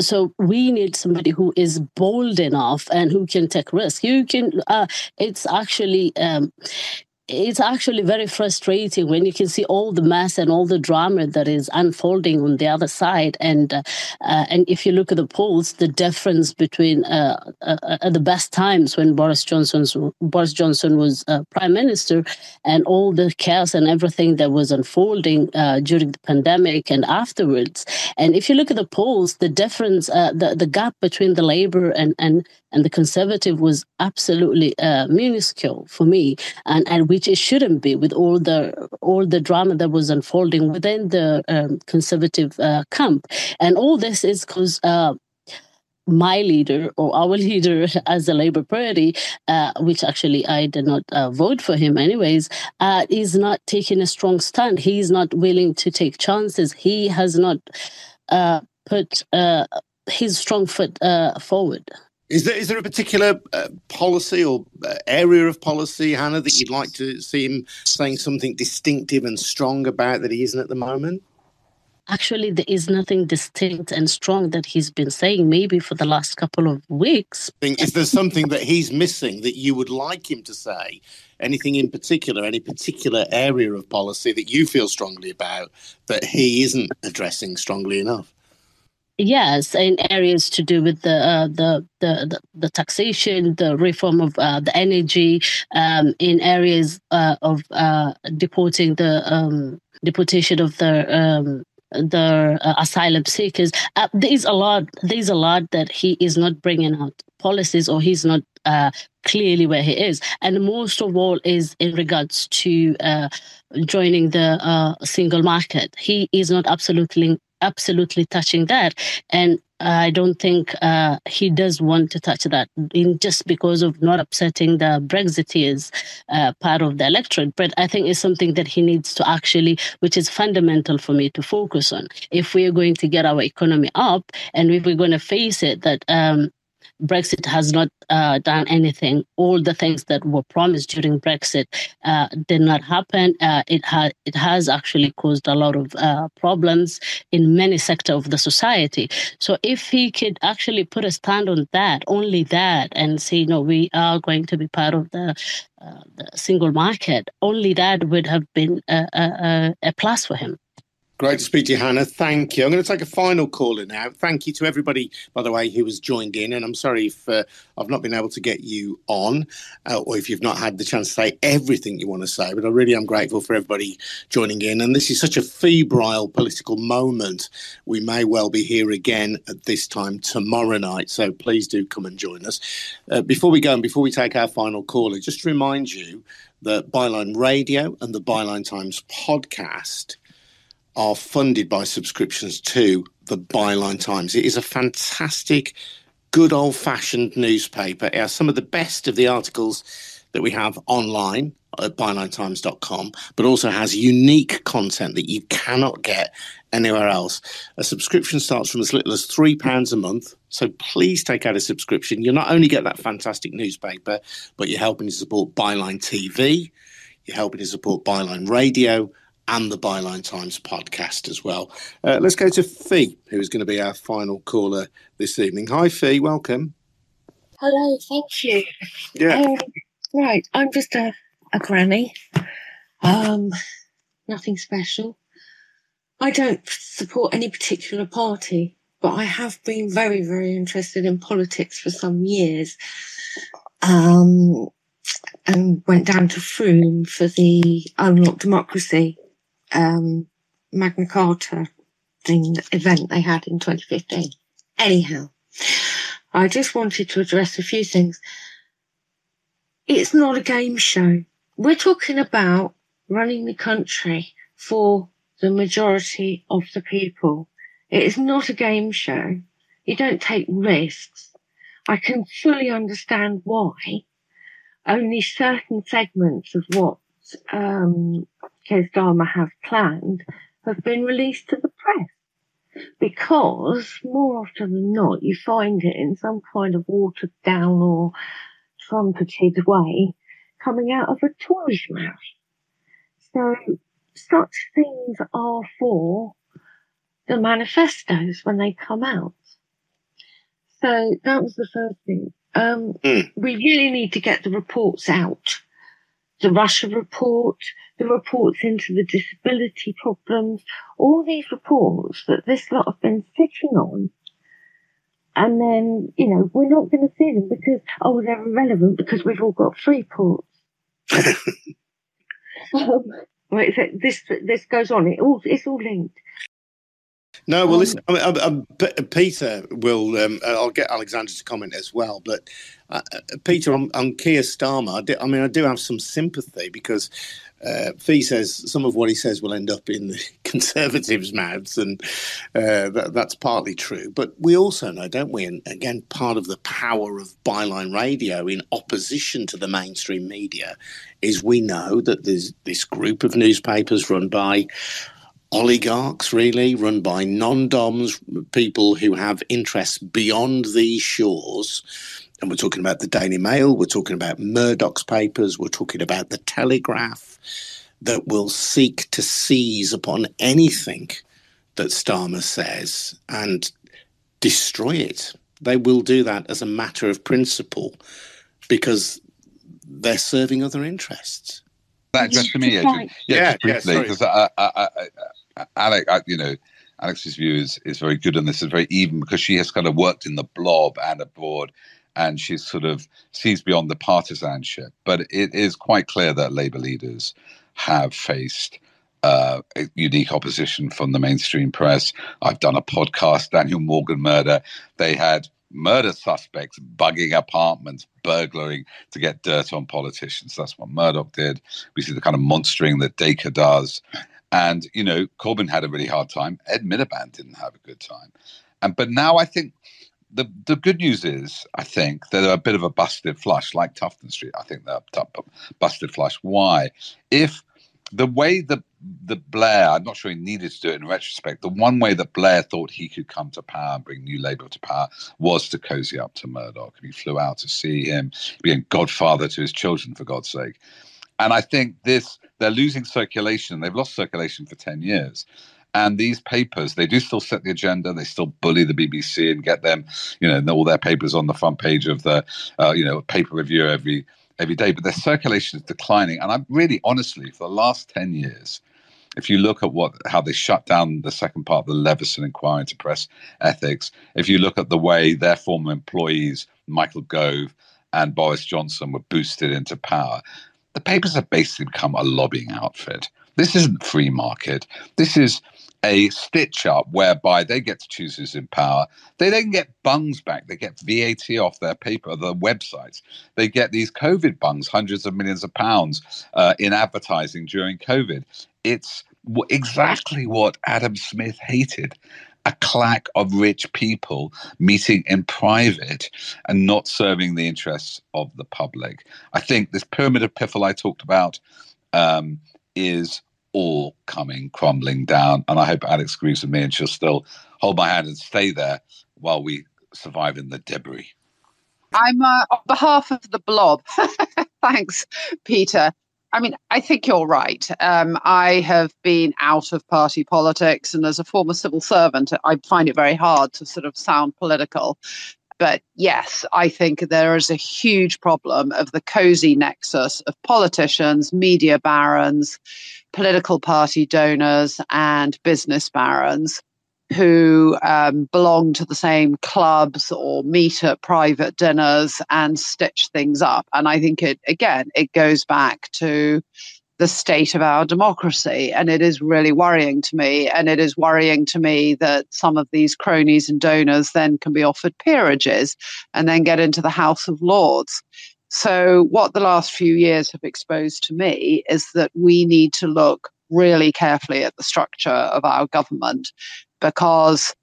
so we need somebody who is bold enough and who can take risk you can uh, it's actually um, it's actually very frustrating when you can see all the mess and all the drama that is unfolding on the other side. And uh, uh, and if you look at the polls, the difference between uh, uh at the best times when Boris Johnson's Boris Johnson was uh, prime minister, and all the chaos and everything that was unfolding uh, during the pandemic and afterwards. And if you look at the polls, the difference, the the gap between the Labour and and and the Conservative was absolutely minuscule for me. And and which it shouldn't be with all the all the drama that was unfolding within the um, conservative uh, camp and all this is because uh, my leader or our leader as the Labour Party, uh, which actually I did not uh, vote for him anyways, uh, is not taking a strong stand. He's not willing to take chances. He has not uh, put uh, his strong foot uh, forward. Is there is there a particular uh, policy or uh, area of policy, Hannah, that you'd like to see him saying something distinctive and strong about that he isn't at the moment? Actually, there is nothing distinct and strong that he's been saying. Maybe for the last couple of weeks. Is there something that he's missing that you would like him to say? Anything in particular? Any particular area of policy that you feel strongly about that he isn't addressing strongly enough? Yes, in areas to do with the uh, the, the, the taxation, the reform of uh, the energy, um, in areas uh, of uh, deporting the um, deportation of the um, the uh, asylum seekers. Uh, there's a lot. There's a lot that he is not bringing out policies, or he's not clearly where he is, and most of all is in regards to joining the single market. He is not absolutely absolutely touching that. And I don't think uh, he does want to touch that in just because of not upsetting the Brexiteers uh, part of the electorate. But I think it's something that he needs to actually, which is fundamental for me to focus on. If we are going to get our economy up and if we're going to face it, that um, Brexit has not uh, done anything. All the things that were promised during Brexit uh, did not happen. Uh, it, ha- it has actually caused a lot of uh, problems in many sectors of the society. So if he could actually put a stand on that, only that, and say, no, we are going to be part of the, uh, the single market, only that would have been a, a, a plus for him. Great to speak to you, Hannah. Thank you. I'm going to take a final caller now. Thank you to everybody, by the way, who has joined in. And I'm sorry if uh, I've not been able to get you on uh, or if you've not had the chance to say everything you want to say. But I really am grateful for everybody joining in. And this is such a febrile political moment. We may well be here again at this time tomorrow night. So please do come and join us. Uh, before we go and before we take our final caller, just to remind you that Byline Radio and the Byline Times podcast are funded by subscriptions to the Byline Times. It is a fantastic, good old fashioned newspaper. It has some of the best of the articles that we have online at bylinetimes.com, but also has unique content that you cannot get anywhere else. A subscription starts from as little as £3 a month. So please take out a subscription. You'll not only get that fantastic newspaper, but you're helping to support Byline TV, you're helping to support Byline Radio and the Byline Times podcast as well. Uh, let's go to Fee, who is going to be our final caller this evening. Hi, Fee, welcome. Hello, thank you. Yeah. Um, right, I'm just a, a granny. Um, nothing special. I don't support any particular party, but I have been very, very interested in politics for some years. Um, and went down to Frome for the Unlock Democracy um, Magna Carta thing, event they had in 2015. Anyhow, I just wanted to address a few things. It's not a game show. We're talking about running the country for the majority of the people. It is not a game show. You don't take risks. I can fully understand why only certain segments of what um, Keir Starmer have planned have been released to the press. Because more often than not, you find it in some kind of watered down or trumpeted way coming out of a Tory's mouth. So such things are for the manifestos when they come out. So that was the first thing. Um, mm. We really need to get the reports out the Russia report, the reports into the disability problems, all these reports that this lot have been sitting on. And then, you know, we're not going to see them because, oh, they're irrelevant because we've all got free ports. um, this, this goes on. It all, it's all linked. No, well, listen, I I, I, Peter will. Um, I'll get Alexander to comment as well. But uh, uh Peter, on, on Keir Starmer, I, do, I, mean, I do have some sympathy because uh, Fee says some of what he says will end up in the Conservatives' mouths, and uh, that, that's partly true. But we also know, don't we? And again, part of the power of byline radio in opposition to the mainstream media is we know that there's this group of newspapers run by oligarchs, really, run by non DOMs, people who have interests beyond these shores. And we're talking about the Daily Mail, we're talking about Murdoch's papers, we're talking about the Telegraph, that will seek to seize upon anything that Starmer says and destroy it. They will do that as a matter of principle because they're serving other interests. That just to me, Adrian. Yeah, yeah, briefly, because yeah, I, I, I, Alec, I, you know, Alex's view is, is very good and this is very even because she has kind of worked in the blob and abroad and she sort of sees beyond the partisanship. But it is quite clear that Labour leaders have faced uh, unique opposition from the mainstream press. I've done a podcast, Daniel Morgan murder. They had murder suspects bugging apartments, burglaring to get dirt on politicians. That's what Murdoch did. We see the kind of monstering that Dacre does. And, you know, Corbyn had a really hard time. Ed Miliband didn't have a good time. And but now I think the the good news is, I think they're a bit of a busted flush, like Tufton Street. I think they're busted flush. Why? If the way that the Blair, I'm not sure he needed to do it in retrospect. The one way that Blair thought he could come to power and bring New Labour to power was to cozy up to Murdoch. He flew out to see him, being godfather to his children, for God's sake. And I think this, they're losing circulation. They've lost circulation for 10 years. And these papers, they do still set the agenda. They still bully the BBC and get them, you know, all their papers on the front page of the, uh, you know, paper review every every day. But their circulation is declining. And I'm really, honestly, for the last ten years, if you look at what how they shut down the second part of the Leveson inquiry into press ethics, if you look at the way their former employees, Michael Gove and Boris Johnson, were boosted into power, the papers have basically become a lobbying outfit. This isn't free market. This is a stitch up whereby they get to choose who's in power. They then get bungs back. They get VAT off their paper, their websites. They get these COVID bungs, hundreds of millions of pounds uh, in advertising during COVID. It's exactly what Adam Smith hated a clack of rich people meeting in private and not serving the interests of the public. I think this pyramid of piffle I talked about um, is all coming crumbling down. And I hope Alex agrees with me and she'll still hold my hand and stay there while we survive in the debris. I'm uh, on behalf of the blob. Thanks, Peter. I mean, I think you're right. Um, I have been out of party politics, and as a former civil servant, I find it very hard to sort of sound political. But yes, I think there is a huge problem of the cozy nexus of politicians, media barons, political party donors, and business barons who um, belong to the same clubs or meet at private dinners and stitch things up. And I think it, again, it goes back to the state of our democracy. And it is really worrying to me. And it is worrying to me that some of these cronies and donors then can be offered peerages and then get into the House of Lords. So, what the last few years have exposed to me is that we need to look really carefully at the structure of our government because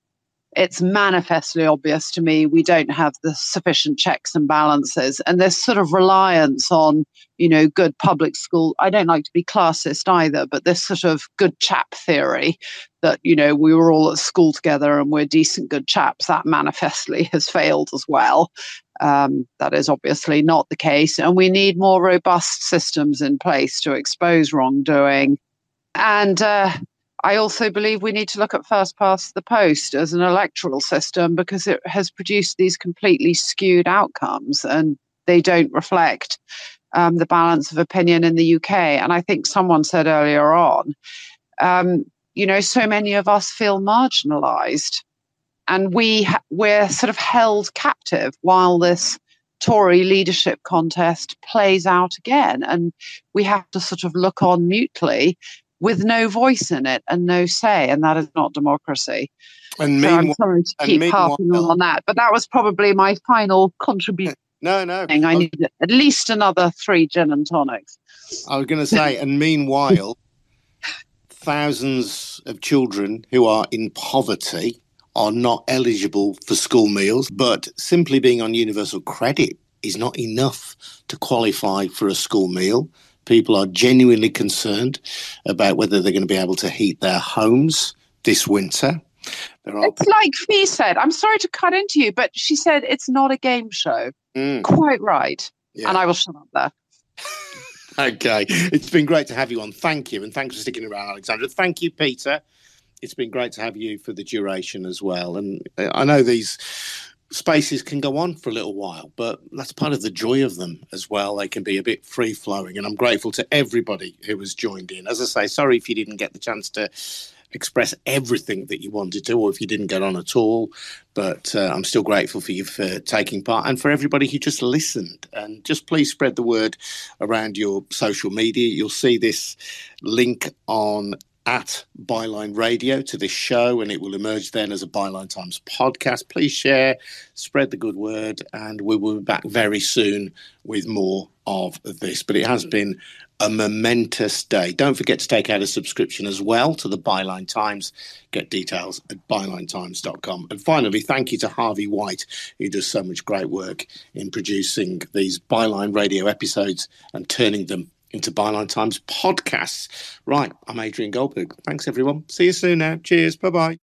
it's manifestly obvious to me we don't have the sufficient checks and balances. And this sort of reliance on you know good public school. I don't like to be classist either but this sort of good chap theory that you know we were all at school together and we're decent good chaps that manifestly has failed as well. Um, that is obviously not the case. And we need more robust systems in place to expose wrongdoing. And uh, I also believe we need to look at first past the post as an electoral system because it has produced these completely skewed outcomes and they don't reflect um, the balance of opinion in the UK. And I think someone said earlier on, um, you know, so many of us feel marginalized and we ha- we're sort of held captive while this Tory leadership contest plays out again. And we have to sort of look on mutely with no voice in it and no say, and that is not democracy. And so I'm sorry to keep harping on that, but that was probably my final contribution. No, no. I need at least another three gin and tonics. I was going to say, and meanwhile, thousands of children who are in poverty are not eligible for school meals, but simply being on universal credit is not enough to qualify for a school meal. People are genuinely concerned about whether they're going to be able to heat their homes this winter. Are... It's like Fee said, I'm sorry to cut into you, but she said it's not a game show. Mm. Quite right. Yeah. And I will shut up there. okay. It's been great to have you on. Thank you. And thanks for sticking around, Alexandra. Thank you, Peter. It's been great to have you for the duration as well. And I know these spaces can go on for a little while, but that's part of the joy of them as well. They can be a bit free flowing, and I'm grateful to everybody who has joined in. As I say, sorry if you didn't get the chance to express everything that you wanted to, or if you didn't get on at all. But uh, I'm still grateful for you for taking part and for everybody who just listened. And just please spread the word around your social media. You'll see this link on at Byline Radio to this show, and it will emerge then as a Byline Times podcast. Please share, spread the good word, and we will be back very soon with more of this. But it has been a momentous day. Don't forget to take out a subscription as well to the Byline Times. Get details at bylinetimes.com. And finally, thank you to Harvey White, who does so much great work in producing these Byline radio episodes and turning them into Byline Times podcasts. Right, I'm Adrian Goldberg. Thanks, everyone. See you soon now. Cheers. Bye bye.